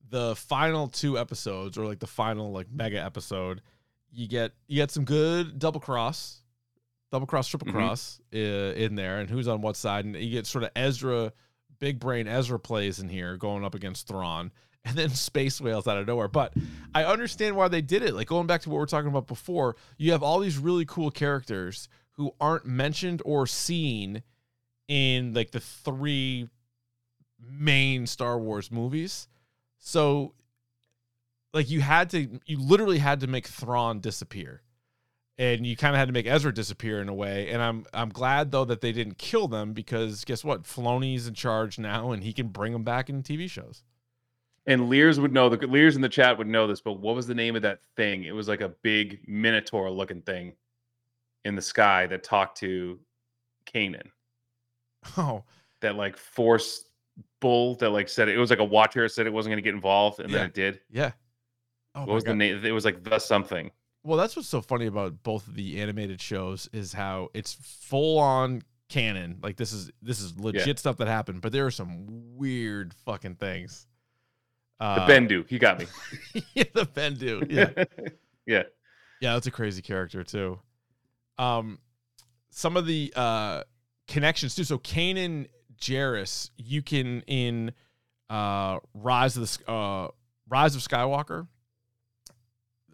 the final two episodes, or like the final like mega episode, you get you get some good double cross, double cross, triple cross uh, in there, and who's on what side, and you get sort of Ezra, big brain Ezra plays in here going up against Thrawn, <laughs> and then space whales out of nowhere. But I understand why they did it. Like going back to what we are talking about before, you have all these really cool characters who aren't mentioned or seen in like the three main Star Wars movies. So like you had to you literally had to make Thrawn disappear. And you kind of had to make Ezra disappear in a way. And I'm I'm glad though that they didn't kill them because guess what? Filoni's in charge now and he can bring them back in TV shows. and Lears would know. The Lears in the chat would know this, but what was the name of that thing? It was like a big minotaur looking thing in the sky that talked to Kanan. <laughs> Oh, that like force bull that like said it was like a watcher said it wasn't going to get involved and Yeah. then it did. yeah. Oh what was the name? It was like the something. Well, that's what's so funny about both of the animated shows is how it's full on canon. Like this is this is legit stuff that happened, but there are some weird fucking things. Uh, The Bendu, he got me. <laughs> yeah, the Bendu. <laughs> Yeah. yeah. Yeah, that's a crazy character too. Um, some of the uh connections too. So Kanan Jarrus, you can in uh Rise of the uh Rise of Skywalker.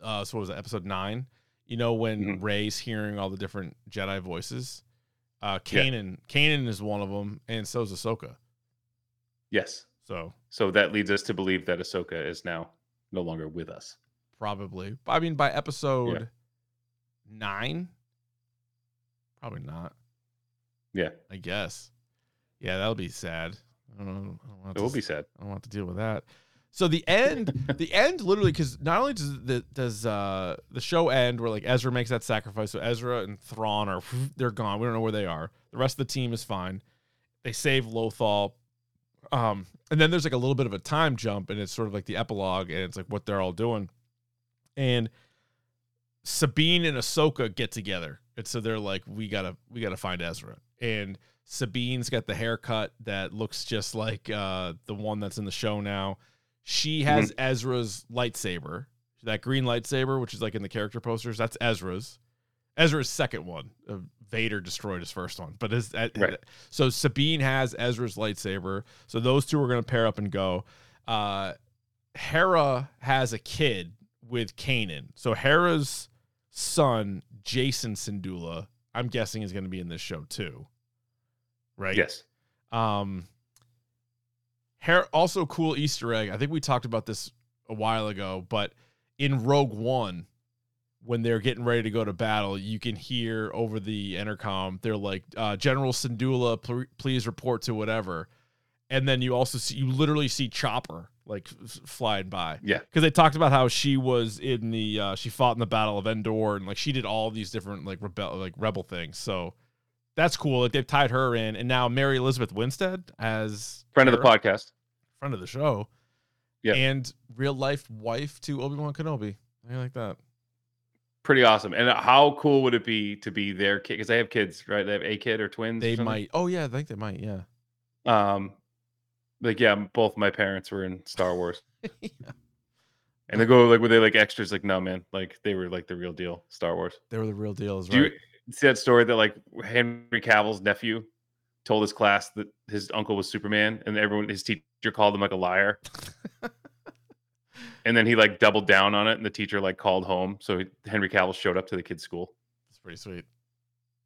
Uh, so what was it, episode nine? You know when Mhm. Rey's hearing all the different Jedi voices. Uh, Yeah. Kanan, Kanan is one of them, and so is Ahsoka. Yes. So So that leads us to believe that Ahsoka is now no longer with us. probably, I mean, by episode nine, probably not. Yeah. I guess. Yeah, that'll be sad. I don't know. I don't want It will be sad. I don't want to deal with that. So the end, the end, literally, because not only does the does uh the show end where like Ezra makes that sacrifice, so Ezra and Thrawn are <laughs> they're gone. We don't know where they are. The rest of the team is fine. They save Lothal. Um, and then there's like a little bit of a time jump, and it's sort of like the epilogue, and it's like what they're all doing. And Sabine and Ahsoka get together, and so they're like, "We gotta, we gotta find Ezra." And Sabine's got the haircut that looks just like uh, the one that's in the show now. She has Ezra's lightsaber, that green lightsaber, which is like in the character posters. That's Ezra's. Ezra's second one. Uh, Vader destroyed his first one, but his, uh, Right. so Sabine has Ezra's lightsaber. So those two are going to pair up and go. Uh, Hera has a kid with Kanan. So Hera's son, Jacen Syndulla, I'm guessing is going to be in this show too. Right? Yes. Um, Hera, also cool Easter egg. I think we talked about this a while ago, but in Rogue One, when they're getting ready to go to battle, you can hear over the intercom, they're like, uh, General Syndulla, pl- please report to whatever. And then you also see, you literally see Chopper like f- flying by Yeah. because they talked about how she was in the uh, she fought in the Battle of Endor and like she did all these different like rebel like rebel things. So that's cool. Like they've tied her in, and now Mary Elizabeth Winstead as Friend of the podcast. friend of the show, Yeah. and real life wife to Obi Wan Kenobi. I like that. Pretty awesome. And how cool would it be to be their kid? Because they have kids, right? They have a kid or twins. They something? might. Oh yeah, I think they might. Yeah. Um, like yeah, both my parents were in Star Wars, <laughs> and they go like, were they like extras? Like, no, man, like they were like the real deal Star Wars. They were the real deals, right? See that story that like Henry Cavill's nephew told his class that his uncle was Superman, and everyone his teacher called him like a liar, <laughs> and then he like doubled down on it, and the teacher like called home, so he, Henry Cavill showed up to the kid's school. It's pretty sweet.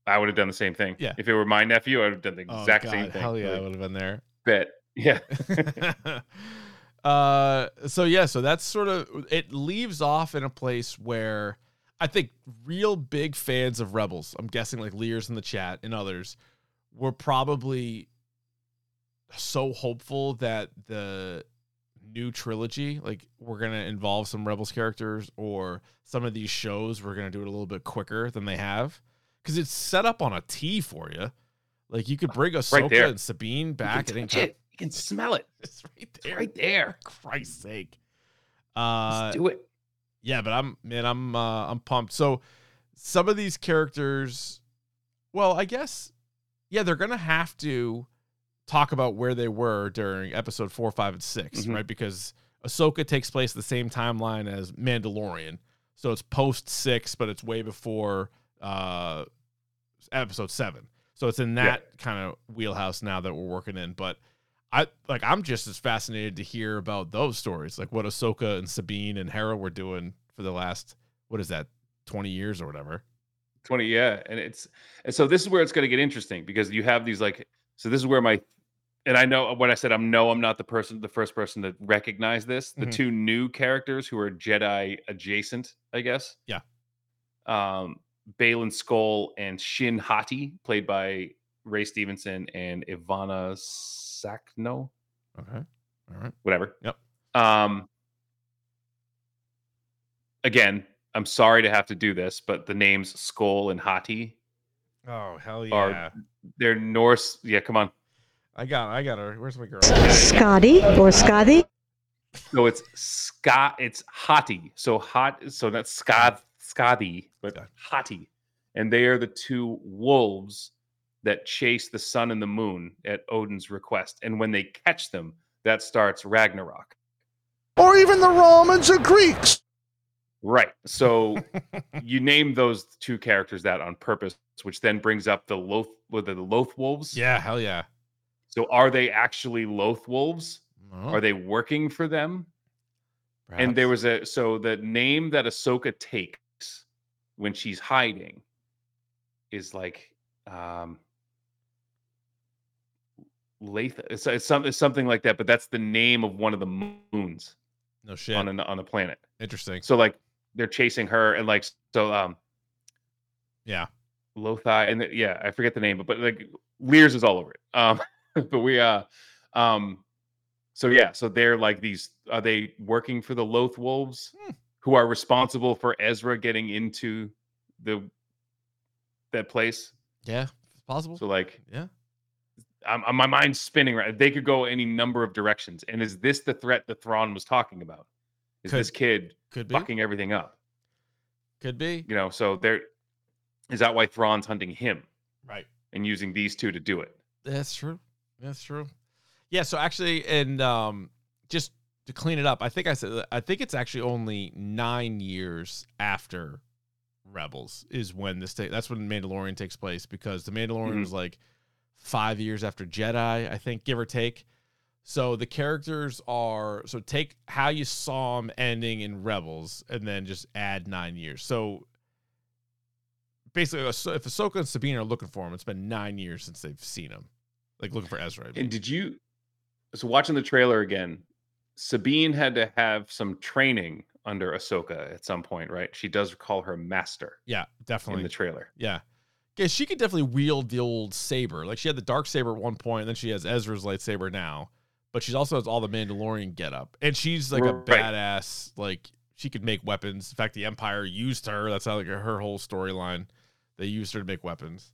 I would have done the same thing. Yeah. If it were my nephew, I would have done the Oh, exact God, same thing. Hell yeah, I would have been there. Bet. Yeah. <laughs> uh so yeah so that's sort of it leaves off in a place where i think real big fans of rebels i'm guessing like lears in the chat and others were probably so hopeful that the new trilogy like we're gonna involve some rebels characters or some of these shows we're gonna do it a little bit quicker than they have because it's set up on a t for you like you could bring Ahsoka there. and Sabine back you can touch it. You can smell it. <laughs> It's right It's there. right there. For Christ's sake. Uh, Let's do it. Yeah, but I'm man, I'm uh, I'm pumped. So some of these characters, well, I guess, yeah, they're gonna have to talk about where they were during episode four, five, and 6 Mhm. right? Because Ahsoka takes place the same timeline as Mandalorian, so it's post six, but it's way before uh, episode seven. So it's in Yeah. that kind of wheelhouse now that we're working in. But I like I'm just as fascinated to hear about those stories, like what Ahsoka and Sabine and Hera were doing for the last what is that, twenty years or whatever. 20 yeah and it's and so this is where it's going to get interesting because you have these like so this is where my and i know when i said i'm no i'm not the person the first person to recognize this the Mhm. two new characters who are jedi adjacent i guess Yeah. um Baylan Skoll and Shin Hati, played by Ray Stevenson and Ivanna Sakhno, Okay, all right. whatever. Yep. Um, again, I'm sorry to have to do this, but the names Skoll and Hati Oh hell Are- yeah! they're Norse. Yeah, come on. I got I got her. Where's my girl? Scotty or Scotty? So it's Scott. It's Hati. So hot. So not Scott Scotty, but Scott. Hati, and they are the two wolves that chase the sun and the moon at Odin's request. And when they catch them, that starts Ragnarok. Or even the Romans or Greeks. Right. So <laughs> you name those two characters that on purpose, which then brings up the Loth, what are the Loth wolves. Yeah, hell yeah. So are they actually Loth wolves? Oh, Are they working for them? And there was a so the name that Ahsoka takes when she's hiding is like um Latha. It's, it's, some, it's something like that, but that's the name of one of the moons no shit. on an, on a planet. Interesting. So like they're chasing her and like so um Yeah. Lothai and the, yeah, I forget the name, but, but like Lears is all over it. Um <laughs> but we uh um so yeah, so they're like these are they working for the Loth Wolves Hmm. who are responsible for Ezra getting into the that place? Yeah, possible. So like yeah. I'm, I'm- my mind's spinning right. They could go any number of directions. And is this the threat that Thrawn was talking about? Is Could- this kid Could be. fucking everything up? Could be. You know, so there is that why Thrawn's hunting him Right. and using these two to do it. That's true. That's true. Yeah. So actually, and um, just to clean it up, I think I said I think it's actually only nine years after Rebels is when this ta- that's when Mandalorian takes place because the Mandalorian Mhm. was like five years after Jedi, I think, give or take. So the characters are so take how you saw them ending in Rebels and then just add nine years. So basically, if Ahsoka and Sabine are looking for him, it's been nine years since they've seen him, like looking for Ezra. I mean. And did you so watching the trailer again? Sabine had to have some training under Ahsoka at some point, right? She does call her master Yeah, definitely in the trailer. yeah. Yeah, she could definitely wield the old saber. Like she had the dark saber at one point, and then she has Ezra's lightsaber now. But she also has all the Mandalorian get up. And she's like a Right. badass, like she could make weapons. In fact, the Empire used her. That's how like her whole storyline. They used her to make weapons.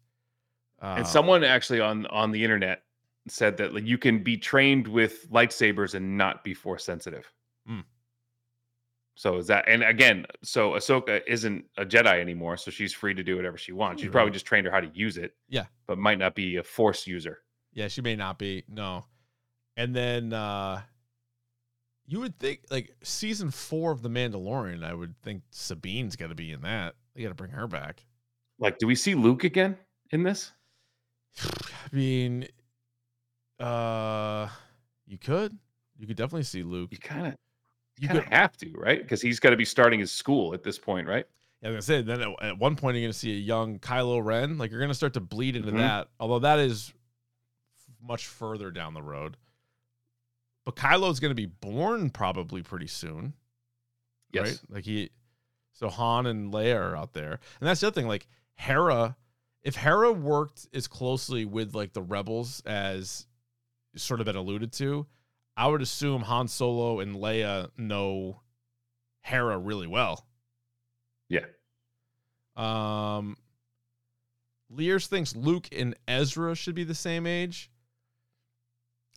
And someone actually on on the internet said that like you can be trained with lightsabers and not be force sensitive. Hmm. So is that and again, so Ahsoka isn't a Jedi anymore, so she's free to do whatever she wants. She's Right. probably just trained her how to use it. Yeah. But might not be a force user. Yeah, she may not be. No. And then uh you would think like season four of The Mandalorian, I would think Sabine's gotta be in that. They gotta bring her back. Like, do we see Luke again in this? <sighs> I mean, uh, you could, you could definitely see Luke. You kind of You kind of could, have to, right? Because he's got to be starting his school at this point, right? Yeah, I was gonna say then at, one point you're gonna see a young Kylo Ren. Like you're gonna start to bleed into Mhm. that. Although that is much further down the road. But Kylo's gonna be born probably pretty soon. Yes. Right? Like he so Han and Leia are out there. And that's the other thing, like Hera, if Hera worked as closely with like the rebels as sort of been alluded to, I would assume Han Solo and Leia know Hera really well. Yeah. Um, Lears thinks Luke and Ezra should be the same age.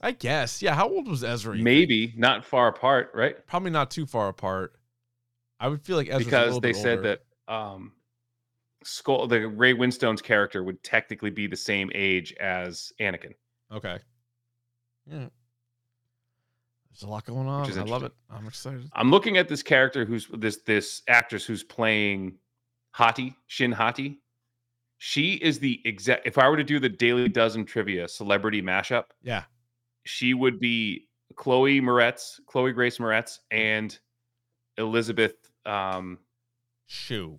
I guess. Yeah. How old was Ezra? you think? Maybe not far apart, right? Probably not too far apart. I would feel like Ezra's a because they said older. that um Skull the Ray Winstone's character would technically be the same age as Anakin. Okay. Yeah. There's a lot going on. I love it. I'm excited. I'm looking at this character who's this this actress who's playing Hati, Shin Hati. She is the exact if I were to do the Daily Dozen trivia celebrity mashup, Yeah. she would be Chloe Moretz, Chloe Grace Moretz, and Elizabeth um Shoe.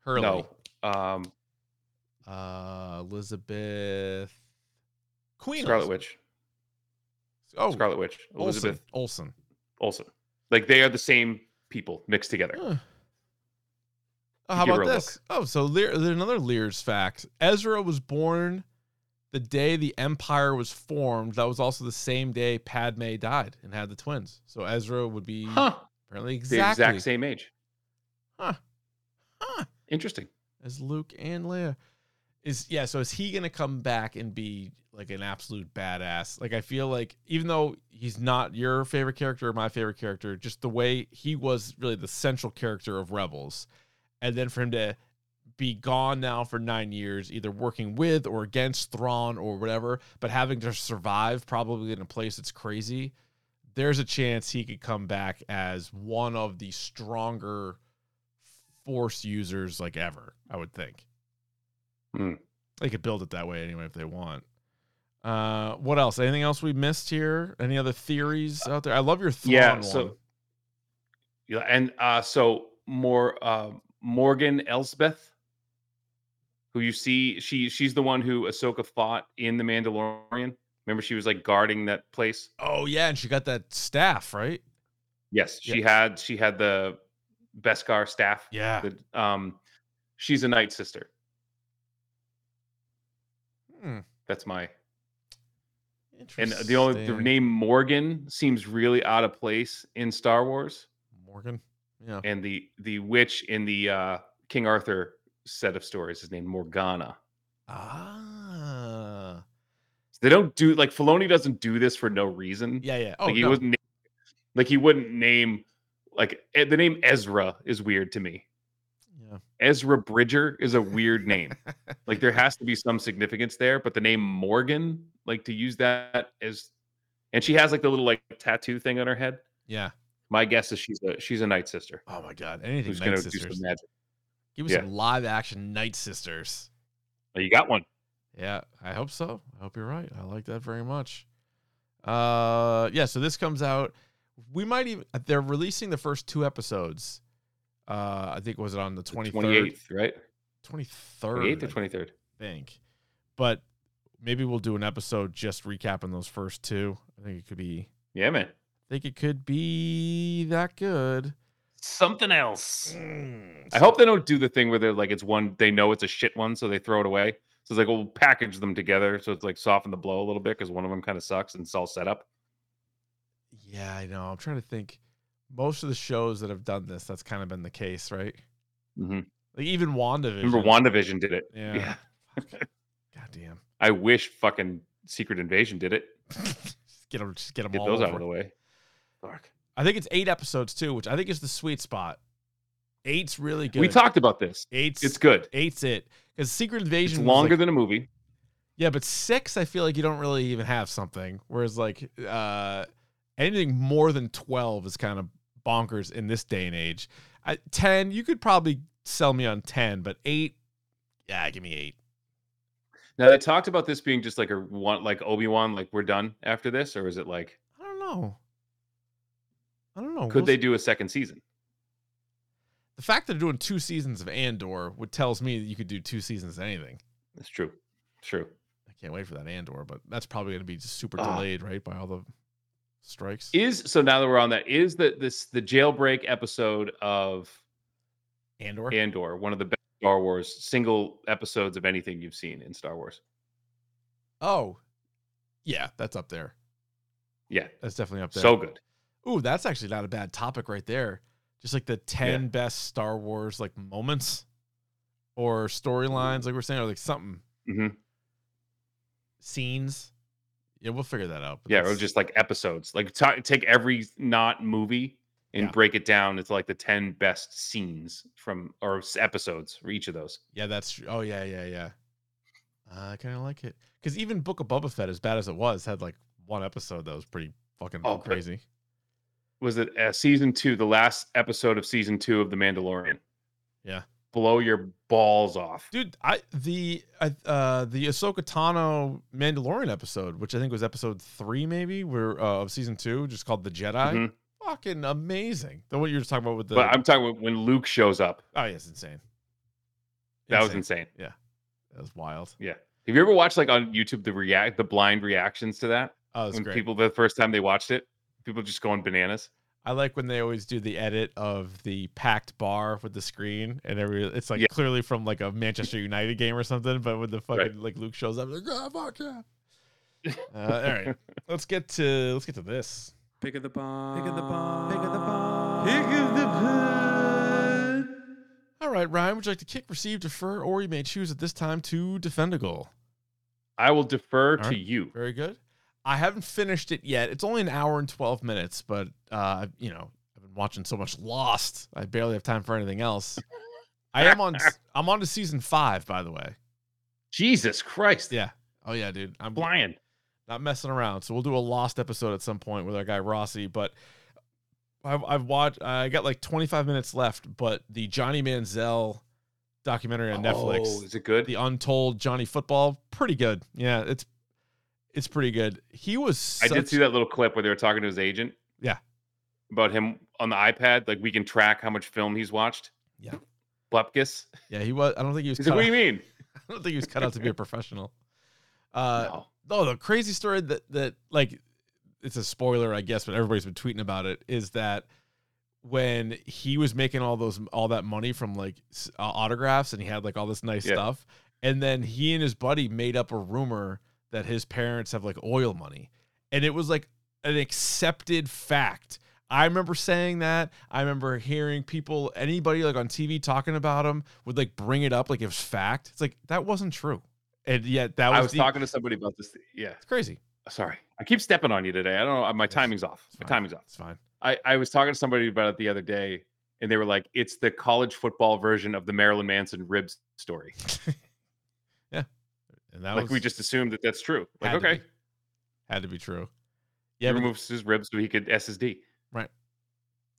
Hurley. no um Uh, Elizabeth. Queen. Scarlet Elizabeth. Witch. Oh, Scarlet Witch. Elizabeth Olsen. Olsen. Like they are the same people mixed together. Huh. Oh, how about this? Oh, so Lear, there's another Lear's fact. Ezra was born the day the Empire was formed. That was also the same day Padme died and had the twins. So Ezra would be Huh. apparently The exactly exact same age. Huh. Huh. Interesting. as Luke and Leia. Is yeah, so is he gonna come back and be like an absolute badass? Like I feel like even though he's not your favorite character or my favorite character, just the way he was really the central character of Rebels, and then for him to be gone now for nine years, either working with or against Thrawn or whatever, but having to survive probably in a place that's crazy, there's a chance he could come back as one of the stronger force users like ever, I would think. Hmm. They could build it that way anyway if they want. Uh, what else? Anything else we missed here? Any other theories out there? I love your Thrawn yeah. one. Yeah, and uh so more uh Morgan Elsbeth, who you see, she she's the one who Ahsoka fought in the Mandalorian. Remember, she was like guarding that place. oh yeah, and she got that staff right. Yes, she Yes. had she had the Beskar staff. Yeah. The, um, she's a Night Sister. Hmm. That's my and the only the name Morgan seems really out of place in Star Wars. Morgan. Yeah. and the the witch in the uh King Arthur set of stories is named Morgana. Ah. So they don't do like Filoni doesn't do this for no reason. Yeah. Yeah. Oh like he no. wouldn't name, like he wouldn't name like eh, the name Ezra is weird to me. Ezra Bridger is a weird name. <laughs> like there has to be some significance there, but the name Morgan, like to use that as and she has like the little like tattoo thing on her head. Yeah. My guess is she's a she's a night sister Oh my God. Anything who's Night gonna Sisters. do some magic. Give me Yeah. some live action Night Sisters. Oh, you got one. Yeah, I hope so. I hope you're right. I like that very much. Uh yeah, so this comes out. We might even they're releasing the first two episodes. Uh I think was it on the 23rd? 28th, right? 23rd. 28th or I 23rd? think. But maybe we'll do an episode just recapping those first two. I think it could be Yeah, man. I think it could be that good. Something else. Mm, I hope they don't do the thing where they're like, it's one, they know it's a shit one, so they throw it away. So it's like, we'll package them together. So it's like soften the blow a little bit because one of them kind of sucks and it's all set up. Yeah, I know. I'm trying to think. Most of the shows that have done this, that's kind of been the case, right? Mhm. Like even WandaVision. Remember, WandaVision did it. Yeah. yeah. God damn. I wish fucking Secret Invasion did it. <laughs> just get them, just get them Get all those out of the way. Fuck. I think it's eight episodes too, which I think is the sweet spot. Eight's really good. We talked about this. Eight's It's good. Eight's it because Secret Invasion was longer like- than a movie. Yeah, but six, I feel like you don't really even have something. Whereas like uh anything more than twelve is kind of bonkers in this day and age. I, ten, you could probably sell me on ten, but eight, yeah, give me eight. Now they talked about this being just like a one, like Obi Wan, like we're done after this, or is it like I don't know. I don't know. could We'll they s- do a second season? The fact that they're doing two seasons of Andor would tells me that you could do two seasons of anything. It's true. True. I can't wait for that Andor, but that's probably going to be just super Ah. delayed, right, by all the strikes. Is so now that we're on that, is the this the jailbreak episode of Andor. Andor one of the best Star Wars single episodes of anything you've seen in Star Wars? oh, yeah, that's up there. Yeah, That's definitely up there. so good. Ooh, that's actually not a bad topic right there. Just like the 10 best Star Wars like moments or storylines, like we're saying, or like something hmm scenes. Yeah, we'll figure that out. Yeah, or that's- just like episodes. Like ta take every not movie and Yeah. break it down into like the ten best scenes from or episodes for each of those. yeah, that's true. Oh yeah, yeah, yeah. I kind of like it because even Book of Boba Fett, as bad as it was, had like one episode that was pretty fucking Oh, crazy. Was it uh, season two, the last episode of season two of The Mandalorian? Yeah. Blow your balls off. Dude, I the uh the Ahsoka Tano Mandalorian episode, which I think was episode three, maybe, where uh, of season two, just called the Jedi. Mhm. Fucking amazing. The what you were talking about with the but I'm talking about when Luke shows up. oh yeah, it's insane. That was insane. Yeah, that was wild. Yeah. Have you ever watched like on YouTube the react the blind reactions to that? Oh, that's when great. people the first time they watched it, people just going bananas. I like when they always do the edit of the packed bar with the screen, and every it's like Yeah. clearly from like a Manchester United game or something. But when the fucking Right. like Luke shows up, like oh fuck yeah. <laughs> Uh, all right, let's get to let's get to this. Pick of the bomb. Pick of the bomb. Pick of the bomb. Pick of the pod. All right, Ryan, would you like to kick, receive, defer, or you may choose at this time to defend a goal? I will defer All to you. Very good. I haven't finished it yet. It's only an hour and 12 minutes, but uh, you know, I've been watching so much Lost. I barely have time for anything else. I am on <laughs> I'm on to season 5, by the way. Jesus Christ. Yeah. Oh yeah, dude. I'm Flying. not messing around. So we'll do a Lost episode at some point with our guy Rossi, but I've, I've watched I got like 25 minutes left, but the Johnny Manziel documentary on Netflix Oh, is it good? the untold Johnny football. Pretty good. Yeah, it's it's pretty good. He was. I did see that little clip where they were talking to his agent. Yeah. About him on the iPad. Like we can track how much film he's watched. Yeah. Blepkis. Yeah, he was. I don't think he was. He's Cut like, what do you mean? <laughs> I don't think he was cut out to be a <laughs> professional. Uh, no. no, the crazy story that that like it's a spoiler, I guess, but everybody's been tweeting about it. Is that when he was making all those all that money from like uh, autographs and he had like all this nice Yeah. stuff, and then he and his buddy made up a rumor that his parents have like oil money, and it was like an accepted fact. I remember saying that. I remember hearing people, anybody like on TV talking about him would like bring it up like it was fact. It's like that wasn't true, and yet that was, I was the- talking to somebody about this. Yeah. It's crazy. Sorry. I keep stepping on you today. I don't know. My It's- timing's off. My timing's off. It's fine. I, I was talking to somebody about it the other day, and they were like, it's the college football version of the Marilyn Manson ribs story. <laughs> And that like was we just assumed that that's true. Like, okay. be. had to be true. He Yeah, but removes his ribs so he could SSD. Right.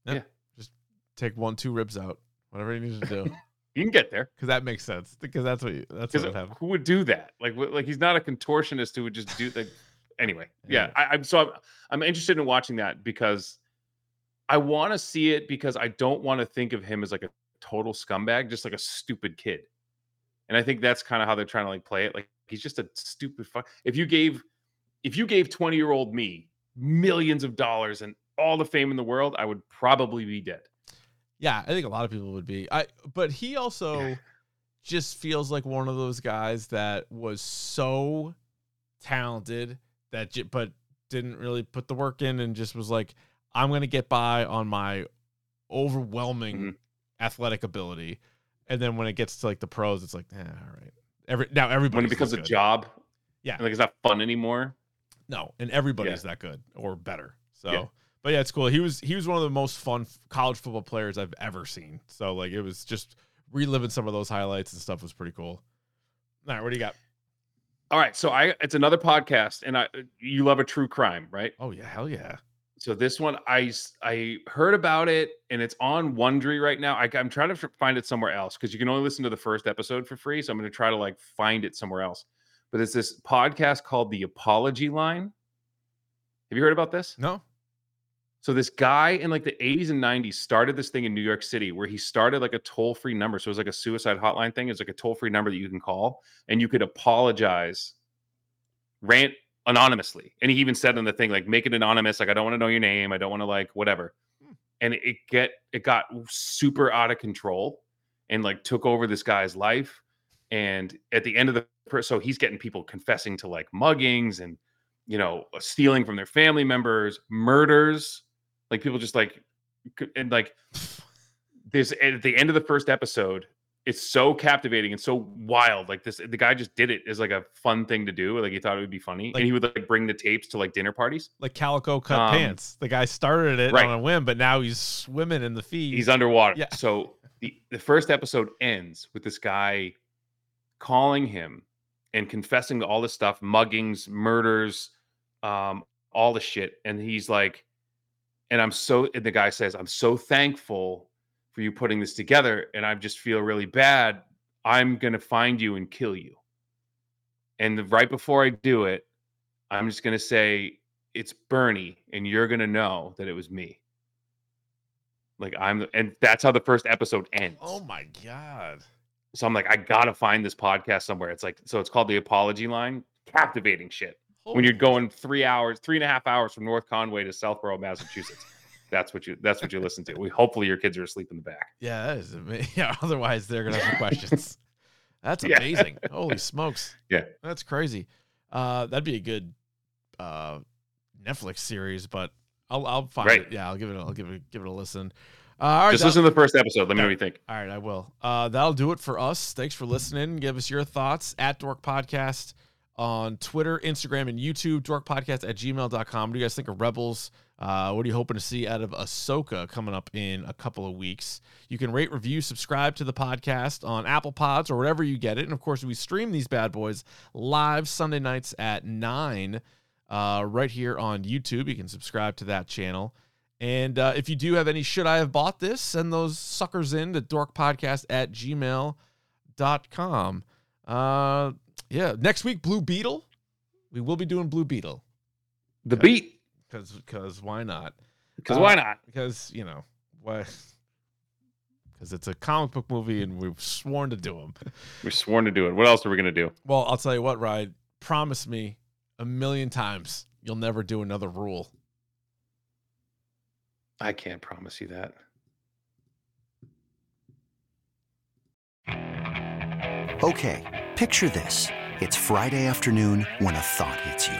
Yep. Yeah. Just take one, two ribs out, whatever he needs to do, <laughs> You can get there. because that makes sense. Because that's what you, that's what Because would happen. who would do that? Like, like he's not a contortionist who would just do like. <laughs> Anyway, yeah, Yeah. I, I'm so I'm, I'm interested in watching that because I want to see it because I don't want to think of him as like a total scumbag, just like a stupid kid. And I think that's kind of how they're trying to like play it. Like he's just a stupid fuck. If you gave, if you gave 20 year old me millions of dollars and all the fame in the world, I would probably be dead. Yeah, I think a lot of people would be. I but he also just feels like one of those guys that was so talented that j- but didn't really put the work in and just was like I'm going to get by on my overwhelming Mhm. athletic ability. And then when it gets to like the pros it's like, eh, all right. Every now everybody When it becomes a job, Yeah. and, like it's not fun anymore. No, and everybody's that good or better. So, Yeah. but yeah, it's cool. He was he was one of the most fun college football players I've ever seen. So like it was just reliving some of those highlights and stuff was pretty cool. All right, what do you got? All right, so I it's another podcast, and I you love a true crime, right? Oh yeah, hell yeah. So this one, I I heard about it, and it's on Wondery right now. I, am trying to find it somewhere else because you can only listen to the first episode for free. So I'm going to try to like find it somewhere else. But it's this podcast called The Apology Line. Have you heard about this? No, So this guy in like the 80s and 90s started this thing in New York City where he started like a toll-free number. So it was like a suicide hotline thing. It's like a toll-free number that you can call and you could apologize, rant anonymously. And he even said in the thing, like, make it anonymous. Like, I don't want to know your name. I don't want to like whatever. Hmm. And it get it got super out of control and like took over this guy's life. And at the end of the so he's getting people confessing to like muggings and you know uh, stealing from their family members, murders like people just like and like this at the end of the first episode, it's so captivating and so wild. Like this, the guy just did it as like a fun thing to do. Like he thought it would be funny, Like- and he would like bring the tapes to like dinner parties. Like calico cut Um, pants. The guy started it right. on a whim, but now he's swimming in the feed. He's underwater. Yeah. So the the first episode ends with this guy calling him and confessing to all this stuff, muggings, murders, um, all the shit, and he's like, and I'm so. And the guy says, "I'm so thankful for you putting this together, and I just feel really bad. I'm gonna find you and kill you." And the, right before I do it, I'm just gonna say it's Bernie, and you're gonna know that it was me. Like I'm, the- and that's how the first episode ends. oh my god. So I'm like, I gotta find this podcast somewhere. It's like, so it's called the Apology Line. Captivating shit. When you're going three hours, three and a half hours from North Conway to Southborough, Massachusetts. That's what you. That's what you listen to. We hopefully your kids are asleep in the back. <laughs> Yeah, that is ama- <laughs> yeah. Otherwise, they're gonna have some questions. <laughs> That's Yeah. amazing. Holy smokes. Yeah. That's crazy. Uh, that'd be a good uh, Netflix series, but I'll I'll find Right. it. Yeah, I'll give it. a- I'll give it. Give it a listen. Uh, all right, Just listen to the first episode. Let me know what you think. all right, I will. Uh, that'll do it for us. Thanks for listening. Give us your thoughts at Dork Podcast on Twitter, Instagram, and YouTube. Dork Podcast at gmail.com. What do you guys think of Rebels? Uh, what are you hoping to see out of Ahsoka coming up in a couple of weeks? You can rate, review, subscribe to the podcast on Apple Pods or wherever you get it. And of course, we stream these bad boys live Sunday nights at 9 uh, right here on YouTube. You can subscribe to that channel. And uh, if you do have any should I have bought this, send those suckers in to dorkpodcast at gmail.com. Uh, yeah, next week, Blue Beetle. We will be doing Blue Beetle The beat, because because why not? because Uh, why not? Because you know why? <laughs> Because it's a comic book movie and we've sworn to do them. We're sworn to do it. What else are we gonna do? Well, I'll tell you what, Ryan. Promise me a million times you'll never do another rule. I can't promise you that. Okay, picture this. It's Friday afternoon when a thought hits you.